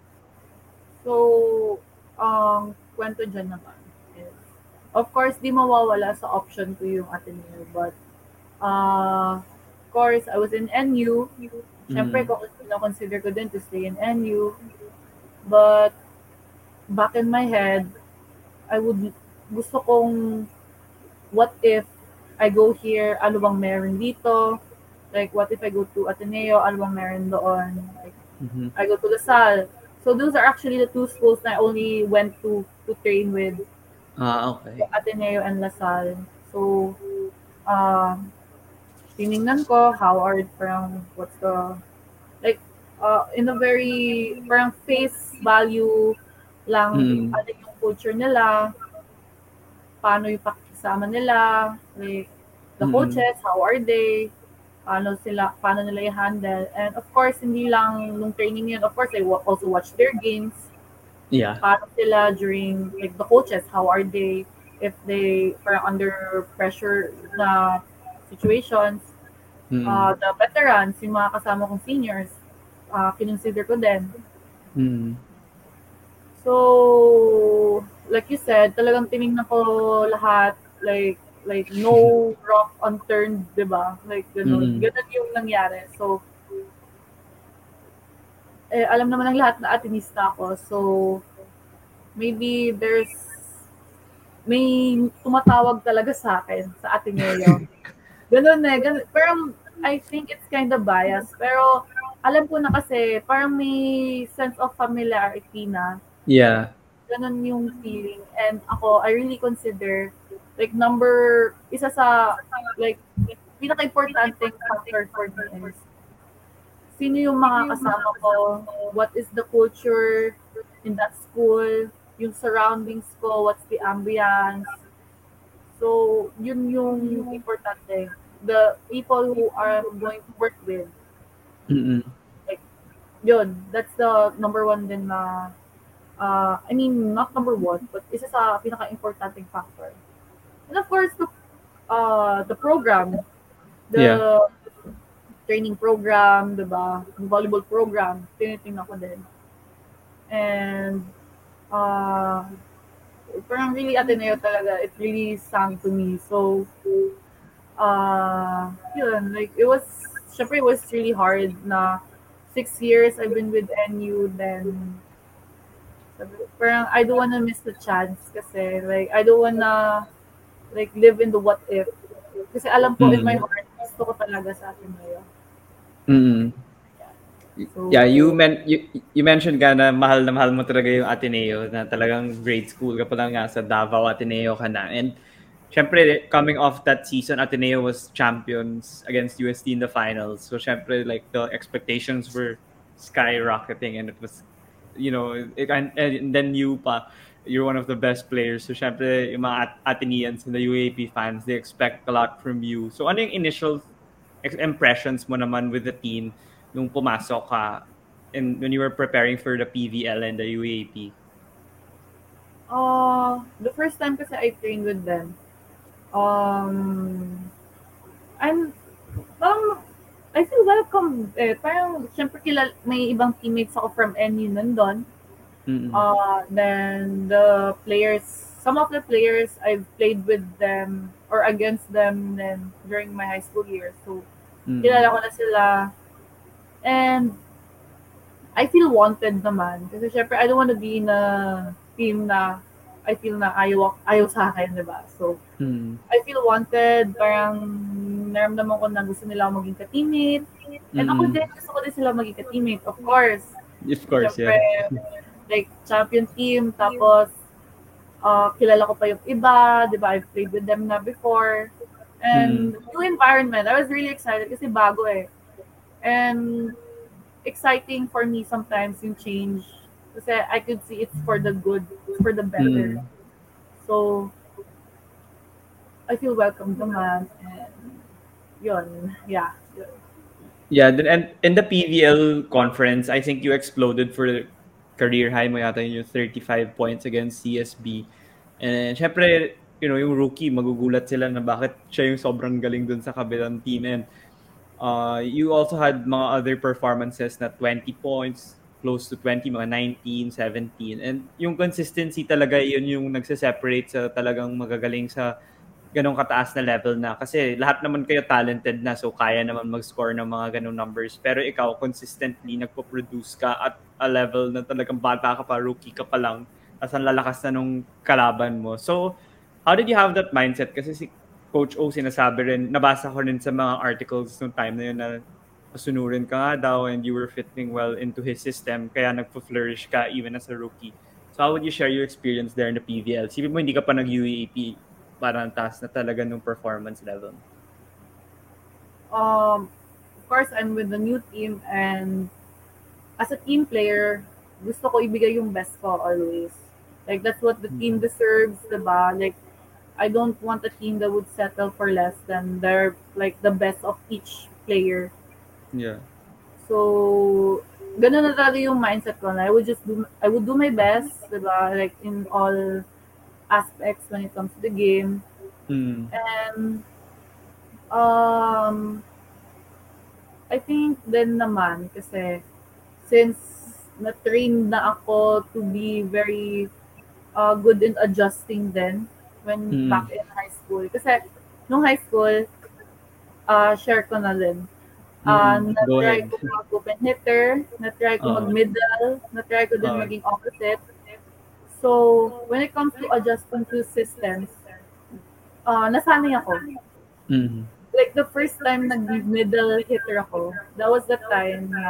So, ang kwento dyan naman is, of course, di mawawala sa option ko yung Ateneo. But, uh, of course, I was in NU. Siyempre, Mm. mm. consider ko din to stay in NU. But, back in my head, I would, gusto kong, what if I go here, ano bang meron dito? Like, what if I go to Ateneo, ano bang meron doon? Like, Mhm. I go to Lasal. So those are actually the two schools that I only went to to train with, ah okay Ateneo and Lasal. So, um, tiningnan ko how are parang what's the like uh, in a very parang face value lang Mm. ano yung culture nila, paano yung pakisama nila, like the Mm. coaches, how are they, paano sila paano nila i-handle. And of course, hindi lang nung training yun, of course, I wa- also watch their games. yeah Paano sila during, like the coaches, how are they, if they parang under pressure na situations. Mm. Uh, the veterans, yung mga kasama kong seniors, uh, kinonsider ko din. Mm. So, like you said, talagang tinignan ko lahat, like, like no rock unturned, di ba? Like, ganun. Mm. Ganun yung nangyari. So, eh, alam naman ng lahat na atinista ako. So, maybe there's, may tumatawag talaga sa akin, sa Ateneo. ganun eh. Ganun. Pero, I think it's kind of biased. Pero, alam ko na kasi, parang may sense of familiarity na yeah ganun yung feeling. And ako, I really consider, like, number, isa sa, like, pinaka-importanting factor for me is, sino yung mga kasama ko, what is the culture in that school, yung surroundings ko, what's the ambience. So, yun yung importante. The people who are going to work with, Mm-mm. yun, that's the number one din na, uh, I mean, not number one, but isa sa pinaka-importanting factor. And of course, the, uh, the program, the Yeah. training program, diba, yung volleyball program, tinitingnan ko din. And, uh, parang really Ateneo talaga, it really sang to me. So, uh, yun, like, it was, syempre, it was really hard na six years I've been with NU, then, parang I don't wanna miss the chance kasi, like, I don't wanna, like, live in the what if. Kasi alam ko in Mm. my heart, gusto ko talaga sa Ateneo. Mm. So, Yeah, you men you, you mentioned ka na mahal na mahal mo talaga yung Ateneo na talagang grade school ka pa lang nga sa Davao Ateneo ka na. And syempre coming off that season Ateneo was champions against UST in the finals. So syempre like the expectations were skyrocketing and it was you know it, and, and then you pa you're one of the best players. So syempre yung mga At- Ateneans and the UAP fans they expect a lot from you. So ano yung initial impressions mo naman with the team nung pumasok ka and when you were preparing for the PVL and the UAP? Uh, the first time kasi I trained with them, um, I'm, parang, I feel welcome. Eh, parang, syempre, kilal, may ibang teammates ako from NU nandun. Mm-mm. Uh, then, the players, some of the players, I've played with them or against them then during my high school years. So, Mm. kilala ko na sila. And I feel wanted naman. Kasi syempre, I don't want to be in a team na I feel na ayaw, ayaw sa akin, di ba? So, Mm. I feel wanted, parang naramdaman ko na gusto nila ako maging ka-teammate. And ako Mm. din, gusto ko din sila maging ka-teammate, of course. Of course, Siyempre, yeah. Like, champion team, tapos, uh, kilala ko pa yung iba, di ba? I've played with them na before. And new environment, I was really excited kasi bago eh. And exciting for me sometimes yung change. Kasi I could see it's for the good, it's for the better. Mm. So, I feel welcome naman. And yun, yeah. yun. Yeah, then and in the PVL conference, I think you exploded for career high mo yata yun yung 35 points against CSB. And syempre, you know, yung rookie, magugulat sila na bakit siya yung sobrang galing dun sa kabilang team. And uh, you also had mga other performances na 20 points, close to 20, mga 19, 17. And yung consistency talaga, yun yung nagse-separate sa talagang magagaling sa ganong kataas na level na. Kasi lahat naman kayo talented na, so kaya naman mag-score ng mga ganong numbers. Pero ikaw, consistently, nagpo-produce ka at a level na talagang bata ka pa, rookie ka pa lang, as ang lalakas na nung kalaban mo. So, how did you have that mindset? Kasi si Coach O sinasabi rin, nabasa ko rin sa mga articles nung time na yun na pasunurin ka nga daw and you were fitting well into his system, kaya nagpo-flourish ka even as a rookie. So how would you share your experience there in the PVL? Sipin mo hindi ka pa nag-UAP, parang taas na talaga nung performance level. um, of course, I'm with the new team and as a team player, gusto ko ibigay yung best ko always. Like, that's what the team deserves, diba? Like, I don't want a team that would settle for less than their, like, the best of each player. Yeah. So, ganun na talaga yung mindset ko na I would just do, I would do my best, diba? Like, in all aspects when it comes to the game. Mm. And um I think then naman kasi since na-train na ako to be very uh, good in adjusting then when Mm. back in high school. Kasi nung high school, uh, share ko na din. Uh, Mm, na-try ko mag-open hitter, na-try ko Oo. mag-middle, na-try ko din Oo. maging opposite. So, when it comes to adjusting to systems, uh, nasanay ako. Mm. Like, the first time nag-middle hitter ako, that was the time na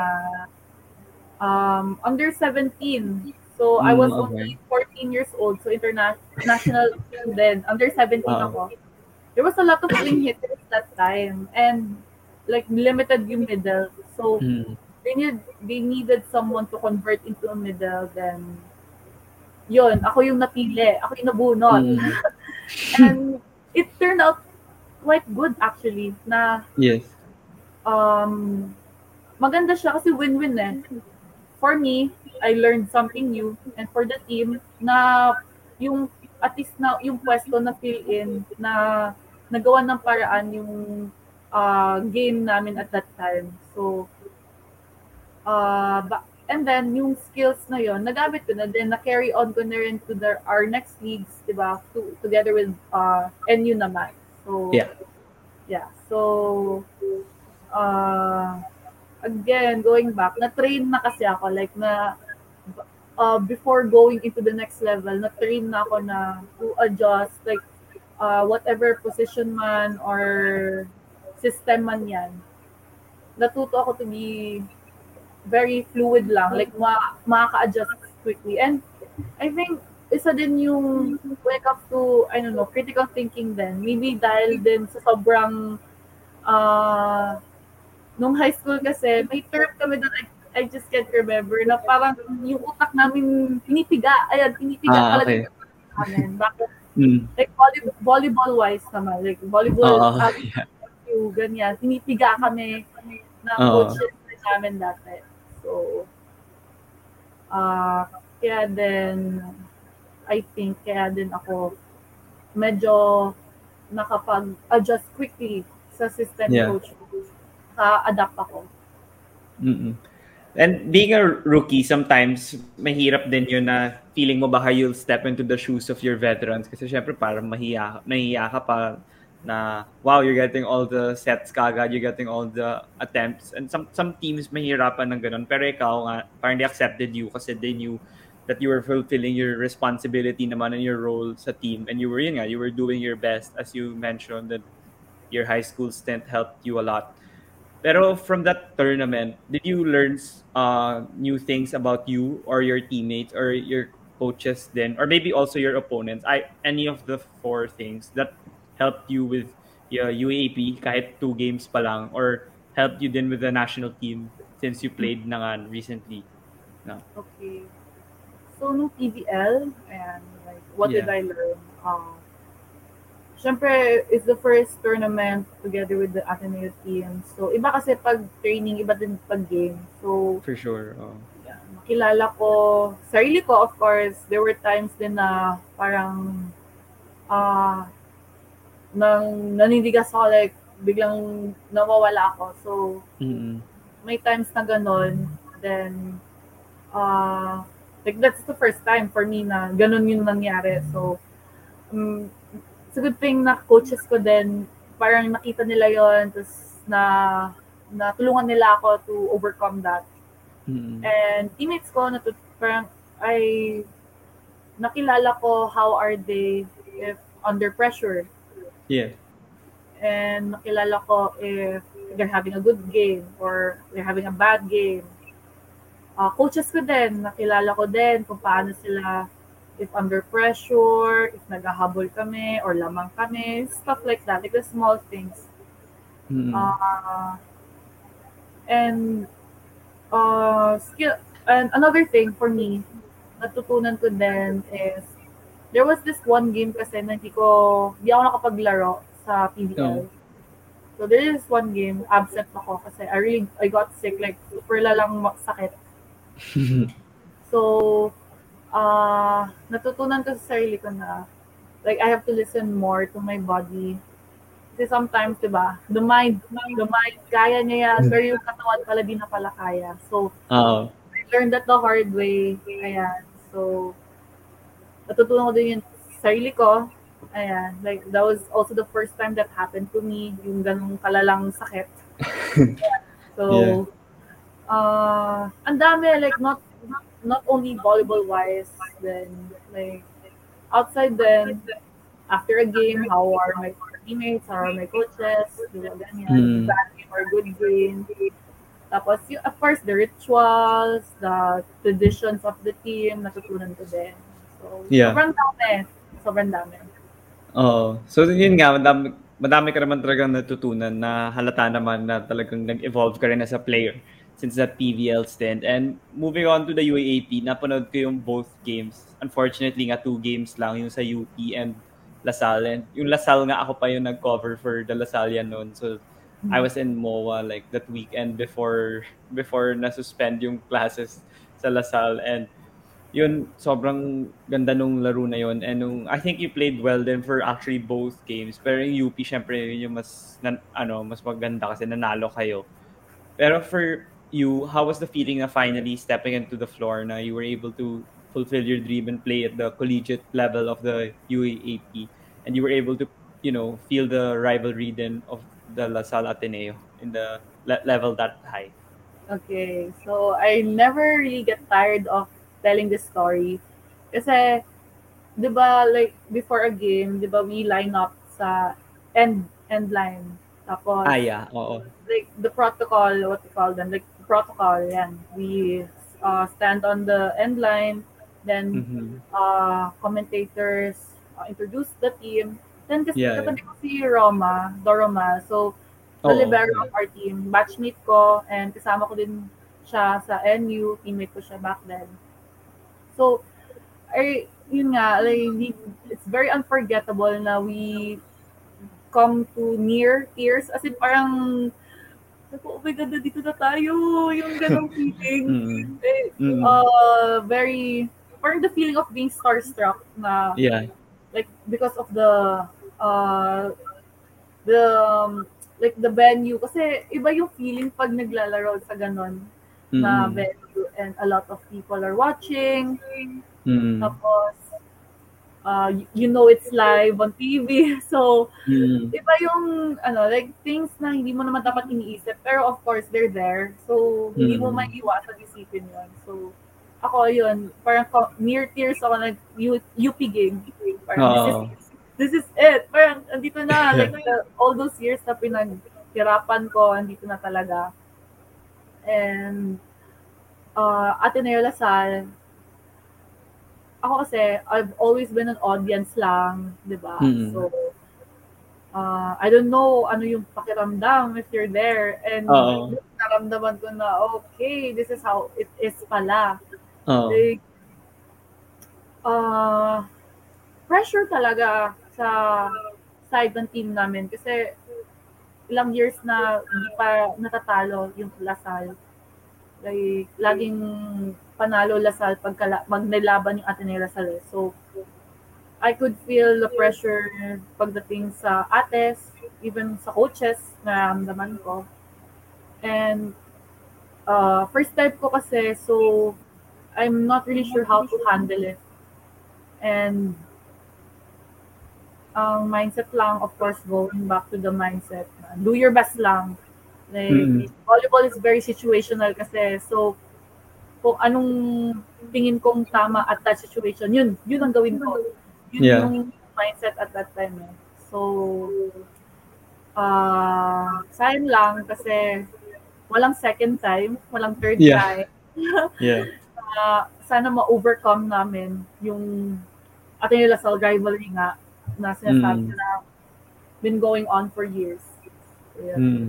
um, under 17. So, I Mm, was okay. only 14 years old. So, international then. Under 17 Oo. ako. There was a lot of swing hitters that time. And, like, limited yung middle. So, Mm. they need they needed someone to convert into a middle then yun ako yung napili ako yung nabunot Mm. and it turned out quite good actually na Yes. um maganda siya kasi win-win eh for me I learned something new and for the team na yung at least na yung pwesto na fill in na nagawa ng paraan yung uh, game namin at that time. So uh, ba- and then yung skills na yon nagamit ko na then na carry on ko na rin to the our next leagues di ba? To, together with uh, NU naman. So Yeah. yeah. So uh, again going back na train na kasi ako like na uh, before going into the next level na train na ako na to adjust like uh, whatever position man or system man yan natuto ako to be very fluid lang like ma makaka-adjust quickly. And I think isa din yung it comes to I don't know critical thinking din. Maybe dahil din sa sobrang uh, nung high school kasi may term kami doon I, I just can't remember na parang yung utak namin pinipiga ayan pinipiga Ah, talaga okay. namin bakit Mm. like volleyball, volleyball wise naman like volleyball Oo. uh, yeah. yung ganyan pinipiga kami ng Oo. coaches namin dati so ah kaya din I think kaya din ako medyo nakapag-adjust quickly sa system Yeah. coach ka-adapt ako Mm-mm. And being a rookie, sometimes mahirap din yun na feeling mo baka you'll step into the shoes of your veterans kasi syempre parang mahiya, nahiya ka pa na wow, you're getting all the sets kagad, you're getting all the attempts. And some some teams mahirapan ng ganun. Pero ikaw nga, parang they accepted you kasi they knew that you were fulfilling your responsibility naman and your role sa team and you were yun nga, you were doing your best as you mentioned that your high school stint helped you a lot. Pero from that tournament, did you learn uh, new things about you or your teammates or your coaches then or maybe also your opponents? I any of the four things that helped you with your UAP kahit two games pa lang or helped you then with the national team since you played na nga recently? No. Okay. So, no PBL, and like, what did I learn? Um, Siyempre, it's the first tournament together with the Ateneo team. So, iba kasi pag training, iba din pag game. So, For sure. Oh. yeah, makilala ko, sarili ko, of course, there were times din na parang, ah, nang nanindigas ako, like, biglang nawawala ako. So, Mm-mm. may times na ganun. Then, uh, like, that's the first time for me na ganun yung nangyari. So, um, it's a good thing na coaches ko din, parang nakita nila yon tapos na natulungan nila ako to overcome that. Mm-mm. And teammates ko, natut parang, I, nakilala ko how are they if under pressure. Yeah. and nakilala ko if they're having a good game or they're having a bad game. Uh, coaches ko din, nakilala ko din kung paano sila if under pressure, if naghahabol kami or lamang kami, stuff like that, like the small things. Mm-mm. Uh, and uh, skill, and another thing for me, natutunan ko din is there was this one game kasi na hindi ko, hindi ako nakapaglaro sa PBL. Oh. So there is one game, absent ako kasi I really, I got sick, like super lalang sakit. So, uh, natutunan ko sa sarili ko na, like, I have to listen more to my body. Kasi sometimes, di ba, the mind, the mind, kaya niya yan, pero yung katawan pala di na pala kaya. So, Oo. I learned that the hard way. Ayan. So, natutunan ko din yung sarili ko. Ayan. Like, that was also the first time that happened to me, yung ganong kalalang sakit. so, Yeah. uh, ang dami, like, not, not, only volleyball-wise, then, like, outside then, after a game, how are my teammates, how are my coaches, di ba, Mm. ganyan, bad game or good game. Tapos, yung, of course, the rituals, the traditions of the team, natutunan ko din. So, Yeah. sobrang dami. Sobrang dami. Oo. So yun nga, madami, madami ka naman talagang natutunan na halata naman na talagang nag-evolve ka rin as a player since that PVL stint. And moving on to the UAAP, napanood ko yung both games. Unfortunately nga, two games lang, yung sa UP and Lasal. And yung Lasal nga, ako pa yung nag-cover for the Lasalia noon. So I was in MOA like that weekend before before na-suspend yung classes sa Lasal. And yun, sobrang ganda nung laro na yun. And nung, I think you played well then for actually both games. Pero yung UP, syempre, yun yung mas, nan, ano, mas maganda kasi nanalo kayo. Pero for you, how was the feeling of finally stepping into the floor na you were able to fulfill your dream and play at the collegiate level of the UAAP and you were able to, you know, feel the rivalry then of the La Salle Ateneo in the le- level that high? Okay, so I never really get tired of telling this story. Kasi, di ba, like, before a game, di ba, we line up sa end, end line. Tapos, Ah, yeah. Oo. like, the protocol, what we call them, like, protocol, yan. We uh, stand on the end line, then Mhm. uh, commentators uh, introduce the team. Then kasi Yeah, katabi ko si Roma, Doroma. So, the libero okay. of our team, batchmate ko, and kasama ko din siya sa NU, teammate ko siya back then. So, I, yun nga, like, we- it's very unforgettable na we come to near tears. As in, parang, ko, oh my God, dito na tayo. Yung ganong feeling. Mm. Mm. uh, very, parang the feeling of being starstruck na, Yeah. like, because of the, uh, the, um, like, the venue. Kasi, iba yung feeling pag naglalaro sa ganon na Mm. venue and a lot of people are watching. Mm. Tapos, uh, you know it's live on TV. So, Mm. iba yung, ano, like, things na hindi mo naman dapat iniisip. Pero, of course, they're there. So, hindi mo Mm. maiiwasan isipin yun. So, ako yun, parang near tears ako nag UP game. Parang this is this is it. Parang andito na like all those years na pinaghirapan ko, andito na talaga. And uh, Ateneo Lasal, ako kasi, I've always been an audience lang, di ba? Mm. So, uh, I don't know ano yung pakiramdam if you're there. And Oo. naramdaman ko na, okay, this is how it is pala. Oo. Like, uh, pressure talaga sa side ng team namin kasi ilang years na hindi pa natatalo yung Lasal. Like, laging panalo Lasal pag pag nilaban yung Ateneo Lasal. eh. So, I could feel the pressure pagdating sa ates, even sa coaches, naramdaman ko. And uh, first time ko kasi, so I'm not really sure how to handle it. And ang mindset lang, of course, going back to the mindset, na do your best lang. Like, Mm. volleyball is very situational kasi, so, kung anong tingin kong tama at that situation, yun, yun ang gawin ko. Yun Yeah. yung mindset at that time. Eh. So, ah sayang lang kasi walang second time, walang third Yeah. time. Yeah. Ah, sana ma-overcome namin yung Ateneo Lasal rivalry nga na sinasabi Mm. na been going on for years. Yun. Mm.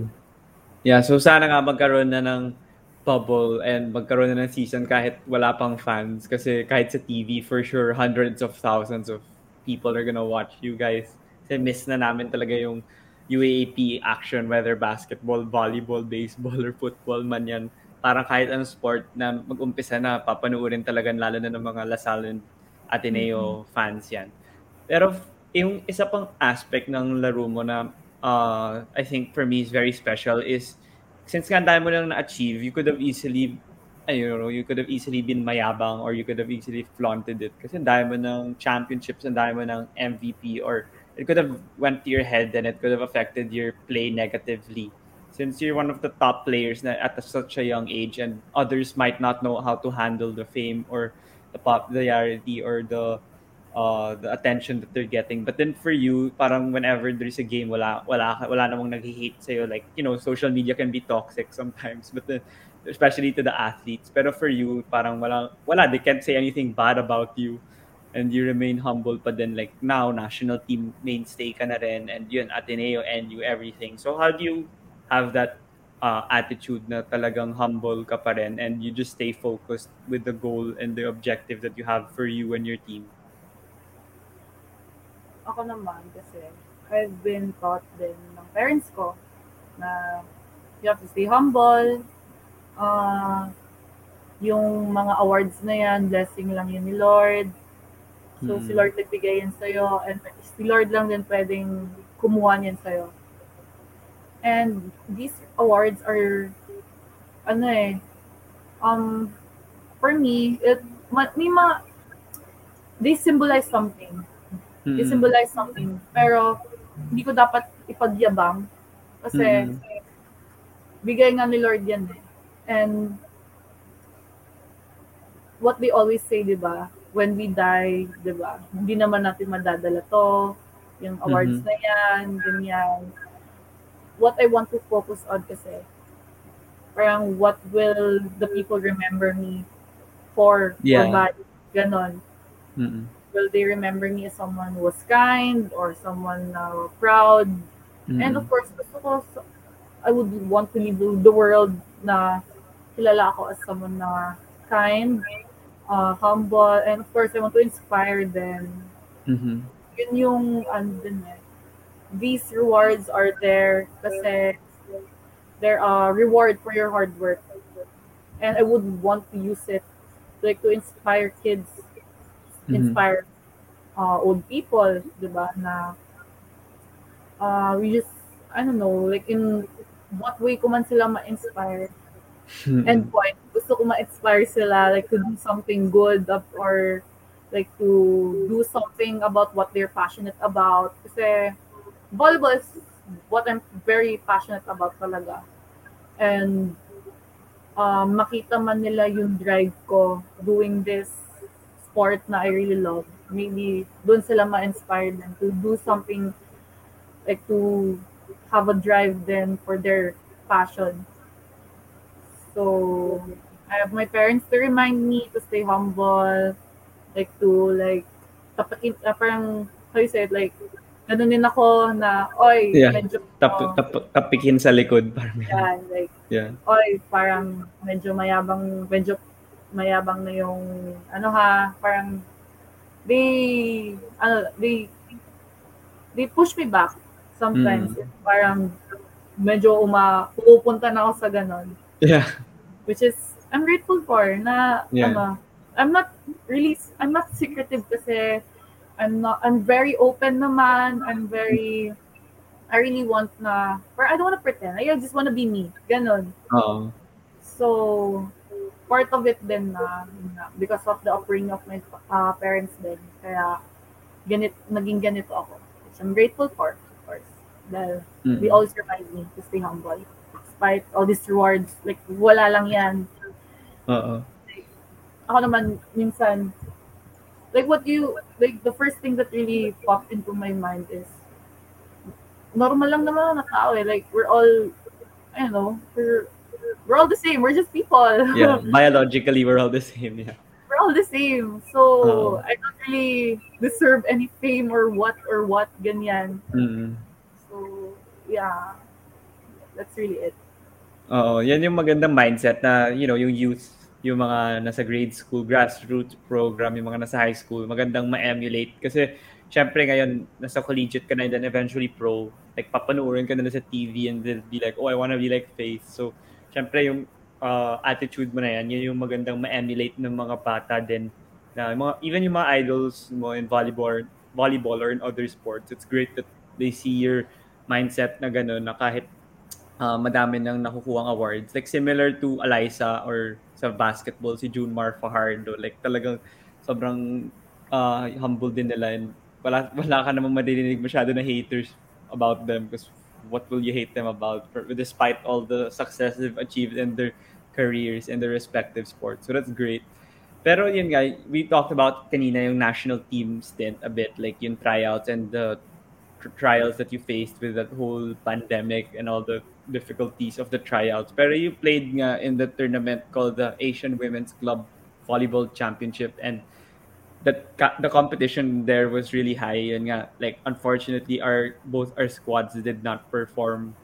Yeah, so sana nga magkaroon na ng bubble and magkaroon na ng season kahit wala pang fans kasi kahit sa TV for sure hundreds of thousands of people are gonna watch you guys. Kasi miss na namin talaga yung UAAP action whether basketball, volleyball, baseball or football man yan. Parang kahit anong sport na mag-umpisa na papanuorin talaga lalo na ng mga Lasal and Ateneo fans yan. Pero yung isa pang aspect ng laro mo na uh, I think for me is very special is since dami mo lang na-achieve, you could have easily I don't know, you could have easily been mayabang or you could have easily flaunted it. Kasi dami mo ng championships, ang dami mo ng MVP or it could have went to your head and it could have affected your play negatively. Since you're one of the top players at such a young age and others might not know how to handle the fame or the popularity or the uh, the attention that they're getting. But then for you, parang whenever there's a game, wala, wala, wala namang nag-hate sa'yo. Like, you know, social media can be toxic sometimes, but then, especially to the athletes. Pero for you, parang wala, wala, they can't say anything bad about you. And you remain humble pa din. Like now, national team mainstay ka na rin. And yun, Ateneo, NU, everything. So how do you have that uh, attitude na talagang humble ka pa rin and you just stay focused with the goal and the objective that you have for you and your team? Ako naman kasi I've been taught din ng parents ko na you have to stay humble. Uh, yung mga awards na yan, blessing lang yun ni Lord. So, Mm. si Lord nagbigay yan sa'yo and si Lord lang din pwedeng kumuha niyan sa'yo. And these awards are, ano eh, um, for me, it, ma, may ma, they symbolize something. Mm. symbolize something. Pero, hindi ko dapat ipagyabang. Kasi, Mm. bigay nga ni Lord yan eh. And, what they always say, di ba? When we die, di ba? Hindi naman natin madadala to. Yung awards Mhm. na yan, ganyan. What I want to focus on kasi, parang what will the people remember me for, Yeah. or bad, ganon. Mm. Will they remember me as someone who was kind or someone uh, proud? And Mm. of course, gusto ko, I would want to leave the world na kilala ako as someone na kind, uh, humble, and of course, I want to inspire them. Mhm. Yun yung, ano din eh. These rewards are there kasi they're a reward for your hard work. And I would want to use it like to inspire kids Mhm. inspire uh, old people, di ba, na uh, we just, I don't know, like in what way ko man sila ma-inspire. Mm. End point, gusto ko ma-inspire sila, like to do something good up or like to do something about what they're passionate about. Kasi volleyball is what I'm very passionate about talaga. And um, makita man nila yung drive ko doing this sport na I really love. Maybe doon sila ma-inspire them to do something like to have a drive then for their passion. So I have my parents to remind me to stay humble, like to like tapakin, uh, parang how you say it, like ganun din ako na, oy, Yeah. medyo, Tap, uh, tap, tapikin sa likod. Parang yan, like, Yeah. oy, parang medyo mayabang, medyo mayabang na yung, ano ha, parang, they, ano, they, they push me back sometimes. Mm. Parang, medyo uma, pupunta na ako sa ganon. Yeah. Which is, I'm grateful for, na, Yeah. ano, I'm not really, I'm not secretive kasi, I'm not, I'm very open naman, I'm very, I really want na, or I don't want to pretend, I just want to be me, ganon. Oo. So, part of it din na, na because of the upbringing of my uh, parents din. Kaya, ganit, naging ganito ako. Which I'm grateful for, of course. Dahil, Mm. they always remind me to stay humble. Despite all these rewards, like, wala lang yan. Oo. Ako naman, minsan, like what you, like the first thing that really popped into my mind is, normal lang naman na tao eh. Like, we're all, I don't know, we're, we're all the same. We're just people. Yeah. Biologically, we're all the same. Yeah. we're all the same. So, Oo. I don't really deserve any fame or what or what, ganyan. Mm. So, yeah. That's really it. Oo, yan yung magandang mindset na, you know, yung youth, yung mga nasa grade school, grassroots program, yung mga nasa high school, magandang ma-emulate. Kasi, syempre ngayon, nasa collegiate ka na and then eventually pro, like, papanoorin ka na sa TV and then be like, oh, I wanna be like Faith. So, syempre yung uh, attitude mo na yan, yun yung magandang ma-emulate ng mga bata din. Na, mga, even yung mga idols mo in volleyball, volleyball or in other sports, it's great that they see your mindset na gano'n, na kahit uh, madami nang nakukuhang awards. Like similar to Eliza or sa basketball, si June Mar Fajardo. Like talagang sobrang uh, humble din nila and wala, wala ka namang madidinig masyado na haters about them because what will you hate them about for, despite all the success they've achieved in their careers in their respective sports. So that's great. Pero yun nga, we talked about kanina yung national team stint a bit, like yung tryouts and the tr- trials that you faced with that whole pandemic and all the difficulties of the tryouts. Pero you played nga in the tournament called the Asian Women's Club Volleyball Championship and that the competition there was really high and nga like unfortunately our both our squads did not perform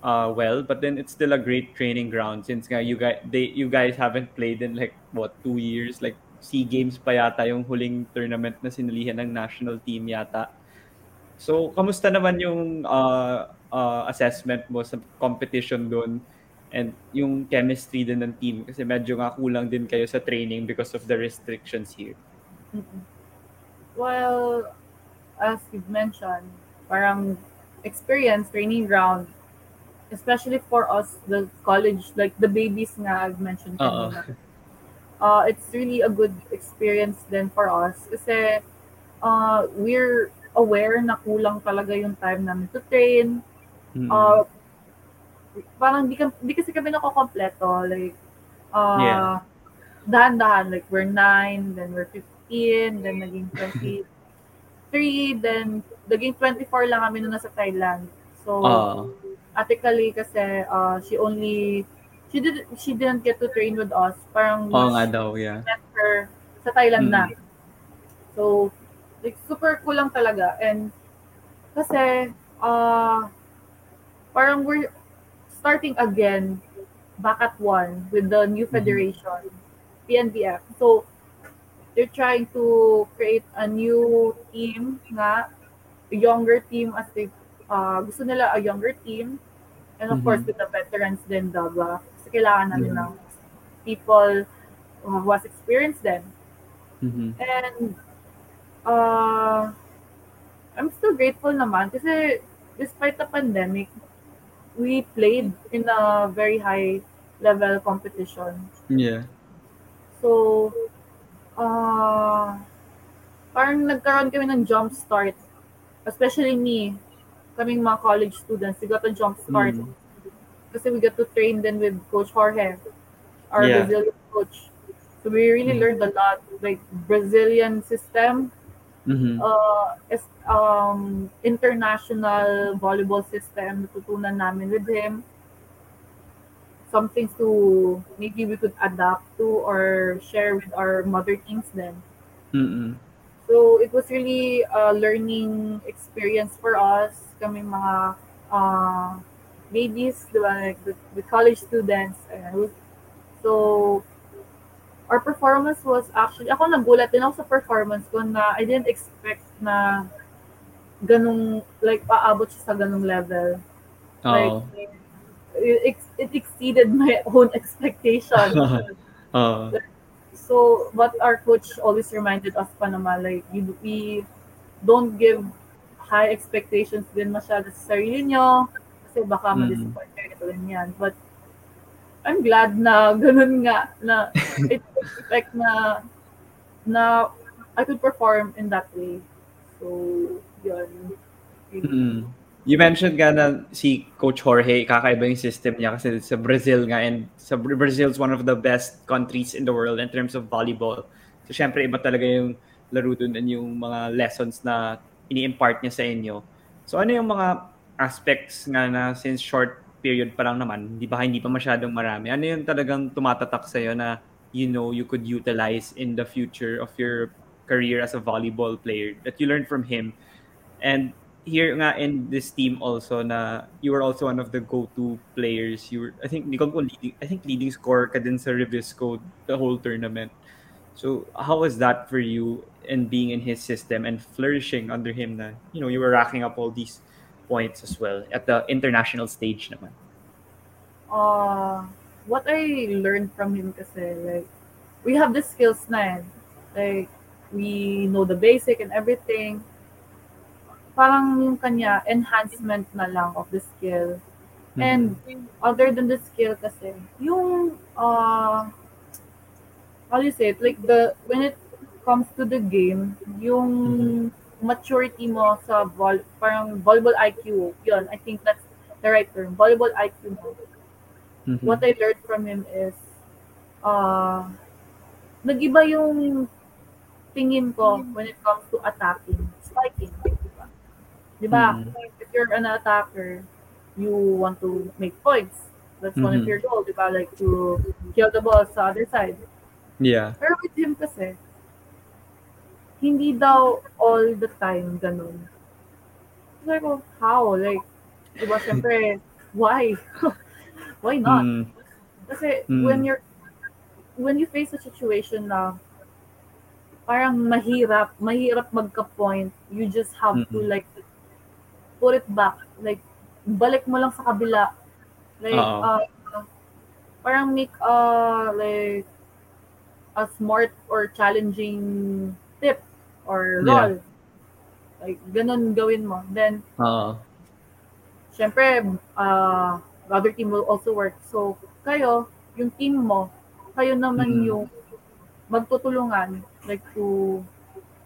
uh, well but then it's still a great training ground since nga you guys they you guys haven't played in like what two years like SEA Games pa yata yung huling tournament na sinalihan ng national team yata So, kamusta naman yung uh, uh, assessment mo sa competition doon and yung chemistry din ng team? Kasi medyo nga kulang din kayo sa training because of the restrictions here. Mm-mm. Well, as you've mentioned, parang experience, training ground, especially for us, the college, like the babies nga I've mentioned Oo. kanina. Uh, it's really a good experience then for us kasi uh, we're aware na kulang talaga yung time namin to train. Mm. Uh, parang di, ka, di kasi kami nakokompleto. Like, uh, Yeah. dahan-dahan. Like, we're 9, then we're 15, then naging 23, then naging 24 lang kami nung nasa Thailand. So, Oo. Ate Kali kasi, uh, she only, she did she didn't get to train with us. Parang we nga daw, yeah. met her sa Thailand Mm. na. So, like, super kulang talaga. And, kasi, uh, parang we're starting again back at one with the new Mhm. federation, PNBF. So, they're trying to create a new team nga, a younger team as they, uh, gusto nila a younger team. And of Mhm. course, with the veterans din, diba? Kasi kailangan namin Yeah. ng people who has experience then. Mhm. And uh, I'm still grateful naman kasi despite the pandemic, we played in a very high level competition. Yeah. So, uh, parang nagkaroon kami ng jump start. Especially me, kaming mga college students, we got a jump start. Mm. Kasi we got to train then with Coach Jorge. our Yeah. Brazilian coach. So we really Mhm. learned a lot, like Brazilian system, Mhm. uh, is, um, international volleyball system, natutunan namin with him. Some things to maybe we could adapt to or share with our mother teams then. Mm-mm. So it was really a learning experience for us, kami mga uh, babies, di ba? Like the, the college students. And so our performance was actually, ako nagulat din ako sa performance ko na I didn't expect na ganung, like paabot siya sa ganung level. Like, Oo. It, it exceeded my own expectation. Oo. So, what our coach always reminded us pa naman, like, you, we don't give high expectations din masyado sa sarili nyo kasi baka Mm. ma-disappoint kayo ito rin yan. But, I'm glad na ganun nga, na I didn't expect na, na I could perform in that way. So, yun. Mm. You mentioned nga na si Coach Jorge, kakaiba yung system niya kasi sa Brazil nga and sa Brazil is one of the best countries in the world in terms of volleyball. So syempre iba talaga yung laro dun and yung mga lessons na ini-impart niya sa inyo. So ano yung mga aspects nga na since short period pa lang naman, di ba hindi pa masyadong marami, ano yung talagang tumatatak sa'yo na you know you could utilize in the future of your career as a volleyball player that you learned from him and here nga in this team also na you were also one of the go-to players. You were, I think, hindi ko leading, I think leading scorer ka din sa Revisco the whole tournament. So how was that for you in being in his system and flourishing under him na, you know, you were racking up all these points as well at the international stage naman. uh, what I learned from him kasi, like, we have the skills na eh. Like, we know the basic and everything. Parang yung kanya, enhancement na lang of the skill. And other than the skill kasi, yung, uh, how do you say it? Like, the, when it comes to the game, yung maturity mo sa vol, parang volleyball IQ, yun, I think that's the right term. Volleyball IQ mo. Mhm. what I learned from him is, uh, nag-iba yung tingin ko when it comes to attacking, spiking. Diba? Diba? Mm. If you're an attacker, you want to make points. That's one of Mhm. your goals, diba? Like to kill the ball sa other side. Yeah. Pero with him kasi, hindi daw all the time ganun. Like, oh, how? Like, diba, syempre, why? why not? Mm. Kasi Mm. when you're when you face a situation na parang mahirap, mahirap magka-point, you just have to Mm-mm. like put it back. Like balik mo lang sa kabila. Like uh, parang make uh like a smart or challenging tip or Yeah. roll. Like ganun gawin mo. Then Oo. syempre, uh, the other team will also work. So, kayo, yung team mo, kayo naman Mhm. yung magtutulungan, like to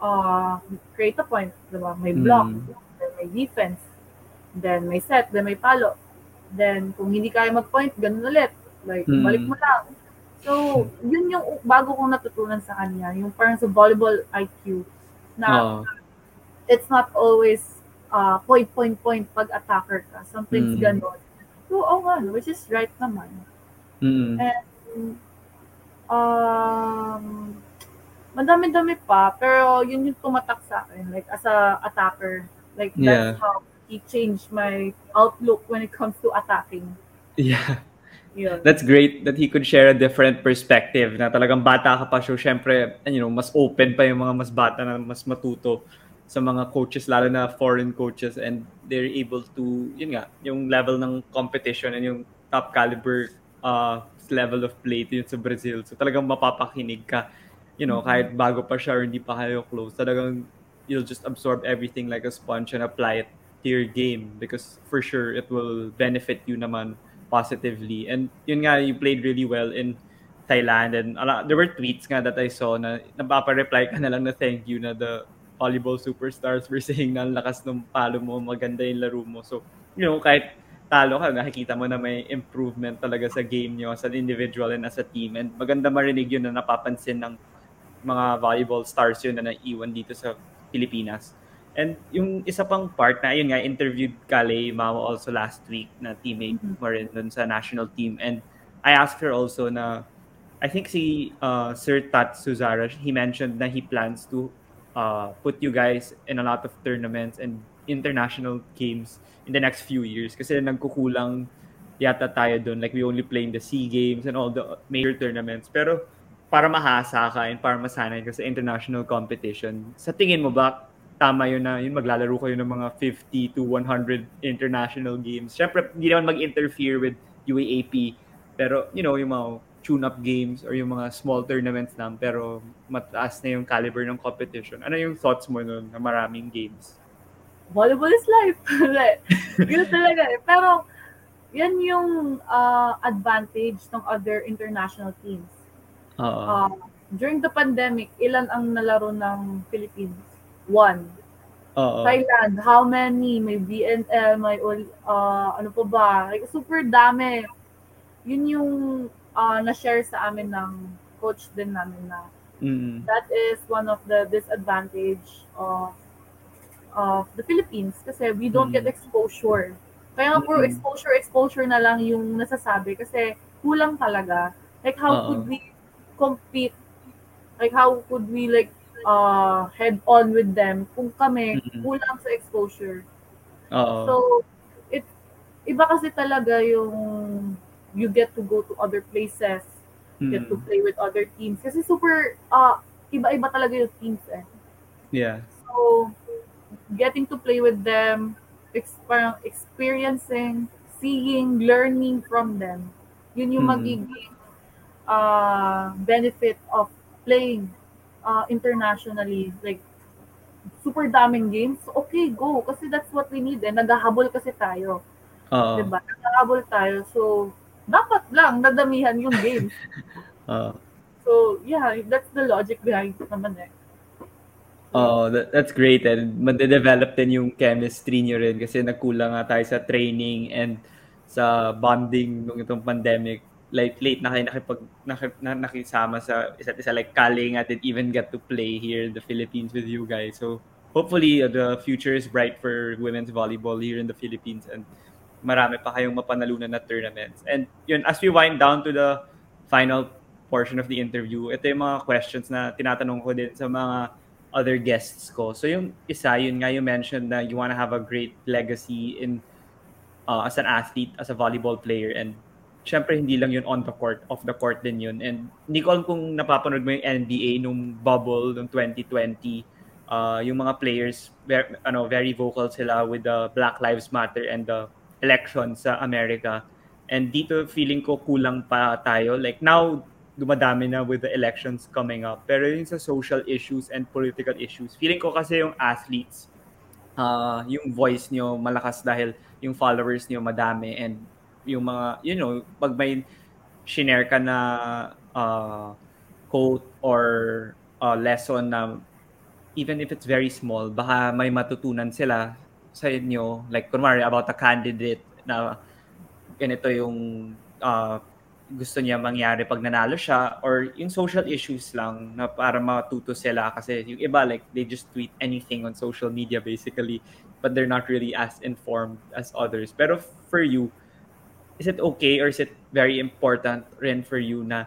uh, create a point, diba? May block, Mm. May defense, then may set, then may palo. Then, kung hindi kaya mag-point, ganun ulit. Like, Mm. balik mo lang. So, yun yung bago kong natutunan sa kanya, yung parang sa volleyball IQ, na Oo. it's not always uh, point, point, point pag attacker ka. Mm. Something's ganon. So, oh nga, which is right naman. Mm. And, um, madami-dami pa, pero yun yung tumatak sa akin, like, as a attacker. Like, Yeah. that's how he changed my outlook when it comes to attacking. Yeah. Yun. That's great that he could share a different perspective na talagang bata ka pa so syempre and you know mas open pa yung mga mas bata na mas matuto sa mga coaches lalo na foreign coaches and they're able to yun nga yung level ng competition and yung top caliber uh, level of play yun sa Brazil so talagang mapapakinig ka you know kahit bago pa siya or hindi pa kayo close talagang you'll just absorb everything like a sponge and apply it to your game because for sure it will benefit you naman positively. And yun nga, you played really well in Thailand. And ala, there were tweets nga that I saw na napapa-reply ka na lang na thank you na the volleyball superstars were saying na lakas ng palo mo, maganda yung laro mo. So, you know, kahit talo ka, nakikita mo na may improvement talaga sa game nyo as an individual and as a team. And maganda marinig yun na napapansin ng mga volleyball stars yun na naiwan dito sa Pilipinas. And yung isa pang part na, yun nga, interviewed Kale Mao also last week na teammate mo rin dun sa national team. And I asked her also na, I think si uh, Sir Tat Suzara, he mentioned na he plans to uh, put you guys in a lot of tournaments and international games in the next few years kasi nagkukulang yata tayo doon. Like we only play in the SEA Games and all the major tournaments. Pero para mahasa ka and para masanay ka sa international competition, sa tingin mo ba tama yun na yun maglalaro kayo ng mga 50 to 100 international games. Syempre, hindi naman mag-interfere with UAAP. Pero, you know, yung mga tune-up games or yung mga small tournaments lang pero mataas na yung caliber ng competition. Ano yung thoughts mo nun na maraming games? Volleyball is life. yun talaga eh. Pero, yan yung uh, advantage ng other international teams. Oo. Uh, during the pandemic, ilan ang nalaro ng Philippines? One. Oo. Thailand, how many? May BNL, may uh, ano pa ba? Like, super dami. Yun yung uh, na-share sa amin ng coach din namin na mm. that is one of the disadvantage of of the Philippines kasi we don't mm. get exposure. Kaya nga puro exposure, exposure na lang yung nasasabi kasi kulang talaga. Like how Uh-oh. could we compete? Like how could we like uh, head on with them kung kami mm-hmm. kulang sa exposure. Oo. So, it iba kasi talaga yung you get to go to other places, mm-hmm. get to mm. play with other teams. Kasi super, uh, iba-iba talaga yung teams eh. Yeah. So, getting to play with them, exp- experiencing, seeing, learning from them, yun yung mm-hmm. magiging uh, benefit of playing uh, internationally, like, super daming games, okay, go. Kasi that's what we need eh. Naghahabol kasi tayo. Oo. Diba? Naghahabol tayo. So, dapat lang nadamihan yung games. Oo. So, yeah, that's the logic behind it naman eh. Oh, that, that's great. And made-develop din yung chemistry niyo rin kasi nagkulang nga tayo sa training and sa bonding nung itong pandemic like late na kayo nakipag nakip, na, nakisama sa isa't isa like Kali nga did even get to play here in the Philippines with you guys. So hopefully uh, the future is bright for women's volleyball here in the Philippines and marami pa kayong mapanalunan na tournaments. And yun, as we wind down to the final portion of the interview, ito yung mga questions na tinatanong ko din sa mga other guests ko. So yung isa, yun nga you mentioned na you want to have a great legacy in uh, as an athlete, as a volleyball player and syempre hindi lang yun on the court, off the court din yun. And hindi ko alam kung napapanood mo yung NBA nung bubble nung 2020. Uh, yung mga players, very, ano, very vocal sila with the Black Lives Matter and the elections sa America. And dito feeling ko kulang pa tayo. Like now, dumadami na with the elections coming up. Pero yung sa social issues and political issues, feeling ko kasi yung athletes, uh, yung voice nyo malakas dahil yung followers nyo madami and yung mga, you know, pag may shinare ka na uh, quote or uh, lesson na even if it's very small, baka may matutunan sila sa inyo. Like, kunwari, about a candidate na ganito yung uh, gusto niya mangyari pag nanalo siya or yung social issues lang na para matuto sila kasi yung iba like they just tweet anything on social media basically but they're not really as informed as others pero for you is it okay or is it very important rin for you na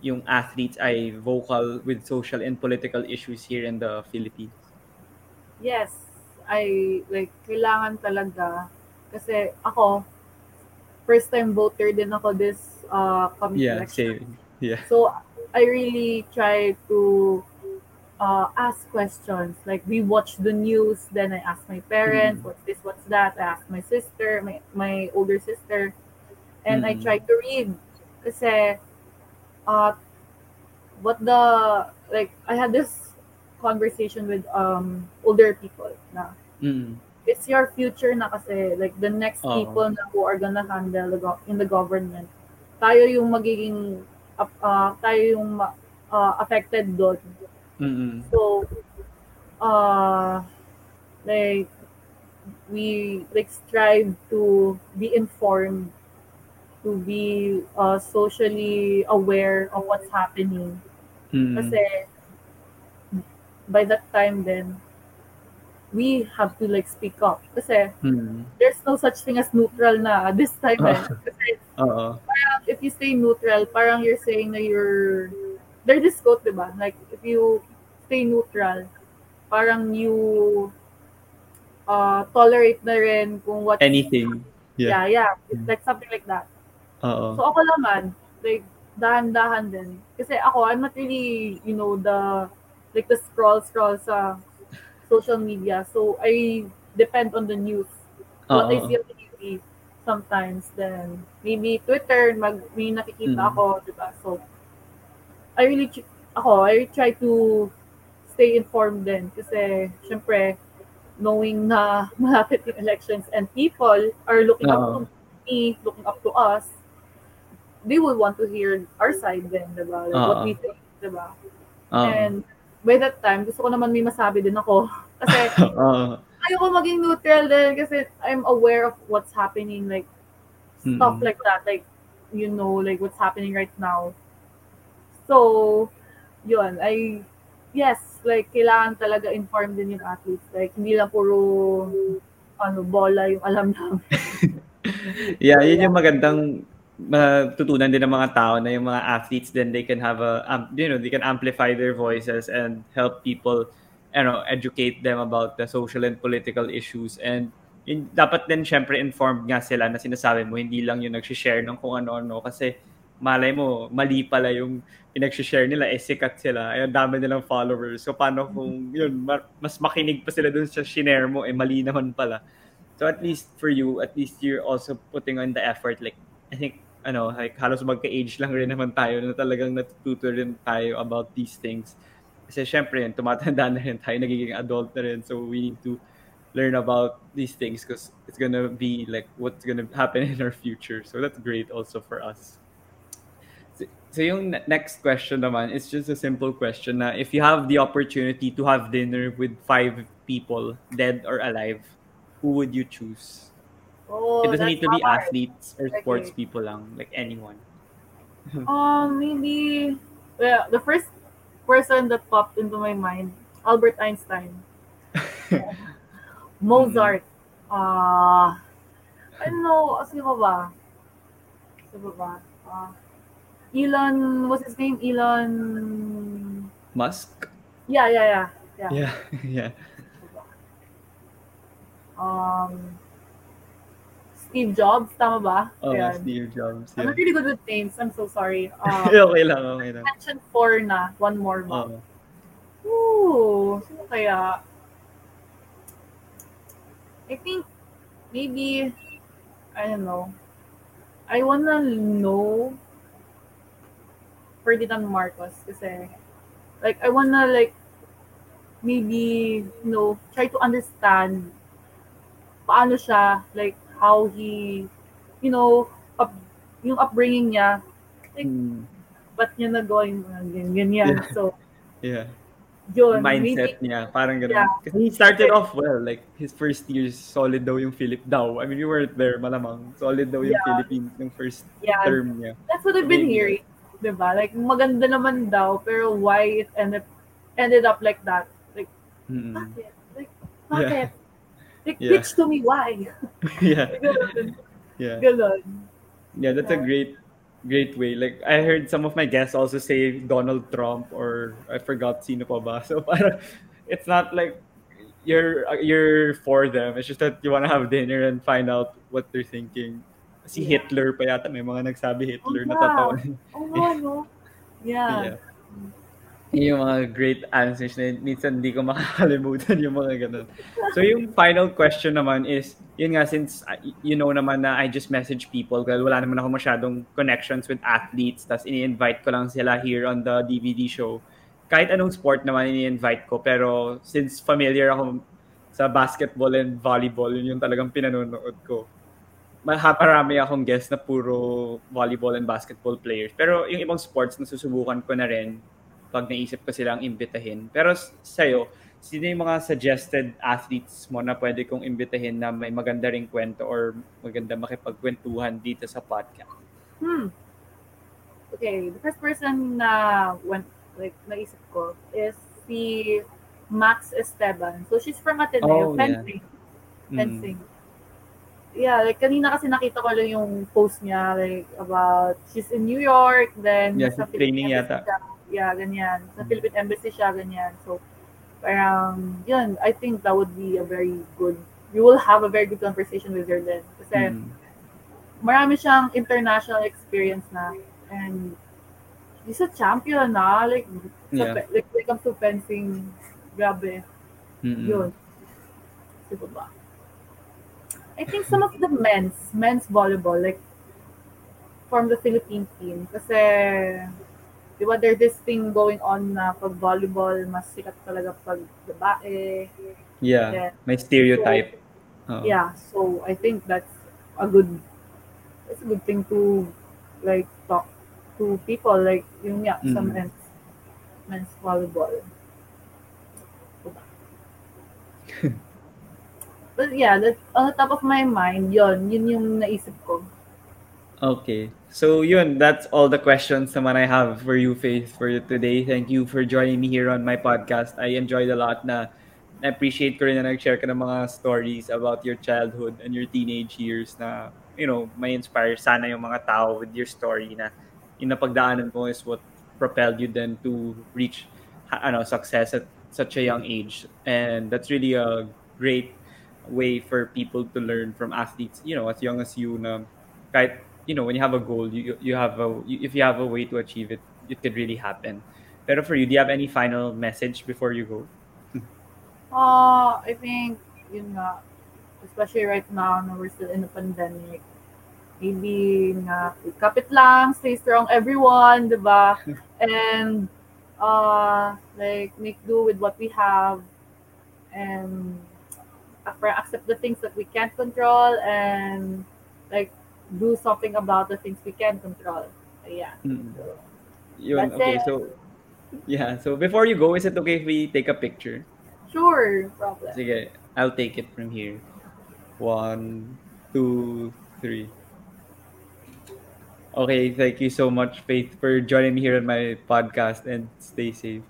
yung athletes ay vocal with social and political issues here in the Philippines? Yes, I like kailangan talaga kasi ako first time voter din ako this uh coming yeah, election. Same. Yeah. So I really try to uh, ask questions. Like we watch the news, then I ask my parents, mm. what's this, what's that. I ask my sister, my my older sister, and mm. I try to read kasi uh what the like I had this conversation with um older people na mm. it's your future na kasi like the next uh people na who are gonna handle the go- in the government tayo yung magiging uh, tayo yung uh, affected doon mm-hmm. so uh like we like strive to be informed, to be uh, socially aware of what's happening. Mm. Kasi by that time then, we have to like speak up. Kasi Mm. there's no such thing as neutral na this time eh. Kasi Oo. if you stay neutral, parang you're saying na you're, there's this quote, di ba? Like, if you stay neutral, parang you uh, tolerate na rin kung what Anything. Yeah, yeah. It's like something like that. Oo. So ako naman, like, dahan-dahan din. Kasi ako, I'm not really, you know, the, like the scroll-scroll sa social media. So I depend on the news. What I Oo. see on the TV sometimes, then maybe Twitter, mag, may nakikita Mm. ako, di ba? So, I really, ch- ako, I try to stay informed din. Kasi, syempre, knowing na malapit yung elections and people are looking up Oo. to me, looking up to us, they will want to hear our side then, di ba? Like, what Oo. we think, di ba? Oo. And by that time, gusto ko naman may masabi din ako. Kasi Oo. ayoko maging neutral din kasi I'm aware of what's happening, like stuff Mm-mm. like that, like you know, like what's happening right now. So, yun, I yes, like kailangan talaga informed din yung athletes. Like hindi lang puro ano bola yung alam namin. Yeah, yun yung magandang matutunan din ng mga tao na yung mga athletes then they can have a um, you know they can amplify their voices and help people you know educate them about the social and political issues. And yun, dapat din syempre informed nga sila na sinasabi mo hindi lang yung nag-share ng kung ano-ano kasi malay mo mali pala yung pinag-share nila eh sikat sila. Ay ang dami nilang followers. So paano kung yun ma- mas makinig pa sila dun sa shinare mo eh mali naman pala. So at least for you, at least you're also putting on the effort. Like, I think, ano, like halos magka-age lang rin naman tayo na talagang natututo rin tayo about these things. Kasi syempre yun, tumatanda na rin tayo, nagiging adult na rin. So we need to learn about these things because it's gonna be like what's gonna happen in our future. So that's great also for us. So, so yung ne- next question naman is just a simple question na if you have the opportunity to have dinner with five people, dead or alive, who would you choose? Oh, it doesn't that's need to be hard. athletes or sports Okay. people lang, like anyone. Um, maybe well, the first person that popped into my mind, Albert Einstein. Mozart. Ah, ano, sino ba ba? Sino ba ba? Ah, Elon, what's his name? Elon. Musk? Yeah, yeah, yeah. Yeah. Yeah, yeah. Um, Steve Jobs, tama ba? Oh, Ayan. Steve Jobs. I'm Yeah. not really good with names. I'm so sorry. Um, okay lang, okay lang. mention four na. One more ba? Oh. Ooh, sino kaya? I think maybe I don't know. I wanna know Ferdinand Marcos kasi like I wanna like maybe you know try to understand paano siya like how he you know up, yung upbringing niya Hmm. ba't niya nagawa yung mga ganyan, ganyan. Yeah. so Yeah. yun Mindset maybe niya, parang ganun. Yeah. Kasi he started off well, like his first years, solid daw yung Philip daw. I mean, you weren't there, malamang. Solid daw yung Yeah. Philippines yung first yeah term niya. That's what I've been Maybe. hearing. Diba? Like, maganda naman daw, pero why it ended, ended up like that? Like, Mm-mm. bakit? Like, bakit? Like, Yeah. pitch to me, why? yeah, Ganun. yeah. Ganun. Yeah, that's a great, great way. Like I heard some of my guests also say Donald Trump or I forgot sino pa ba. So parang it's not like you're you're for them. It's just that you want to have dinner and find out what they're thinking. Si Yeah. Hitler pa yata may mga nagsabi Hitler Oh, natatawa. Oo nga, no? Yeah. Yeah. Yung mga great answers na minsan hindi ko makakalimutan yung mga ganun. So yung final question naman is, yun nga since uh, you know naman na I just message people dahil wala naman ako masyadong connections with athletes tas ini-invite ko lang sila here on the DVD show. Kahit anong sport naman ini-invite ko pero since familiar ako sa basketball and volleyball, yun yung talagang pinanonood ko. Mahaparami akong guest na puro volleyball and basketball players. Pero yung ibang sports, nasusubukan ko na rin pag naisip ko silang imbitahin. Pero sa'yo, sino yung mga suggested athletes mo na pwede kong imbitahin na may maganda ring kwento or maganda makipagkwentuhan dito sa podcast? Hmm. Okay, the first person na went like naisip ko is si Max Esteban. So she's from Oh, Ateneo, yeah. fencing. Mm. Fencing. Yeah, like kanina kasi nakita ko lang yung post niya like about she's in New York, then Yeah, she's training yata. Siya. Yeah, ganyan. Sa. Philippine Embassy siya, ganyan. So, parang, yun, I think that would be a very good, you will have a very good conversation with her then. Kasi, Mm. marami siyang international experience na and he's a champion na like sa, Yeah. pe- like when it comes to fencing grabe Mm-mm. yun Sino ba I think some of the men's men's volleyball like from the Philippine team kasi di ba there's this thing going on na pag volleyball mas sikat talaga pag babae Yeah, Yeah. may stereotype. Oo. yeah so i think that's a good it's a good thing to like talk to people like yung nga sa Mm. men's men's volleyball Diba? but yeah that, on the top of my mind yon yun yung naisip ko Okay. So yun, that's all the questions naman I have for you, Faith, for you today. Thank you for joining me here on my podcast. I enjoyed a lot na na-appreciate ko rin na nag-share ka ng mga stories about your childhood and your teenage years na, you know, may inspire sana yung mga tao with your story na yung napagdaanan mo is what propelled you then to reach ano, success at such a young age. And that's really a great way for people to learn from athletes, you know, as young as you na kahit you know when you have a goal you you have a you, if you have a way to achieve it it could really happen. Pero for you do you have any final message before you go? Uh i think yun nga especially right now na we're still in the pandemic. Maybe nga kapit lang stay strong everyone diba and uh like make do with what we have. And uh, accept the things that we can't control and like do something about the things we can control. Yeah. Mm. Yun, That's okay it. so yeah so before you go is it okay if we take a picture? Sure problem. Sige I'll take it from here. One two three. Okay thank you so much Faith for joining me here on my podcast and stay safe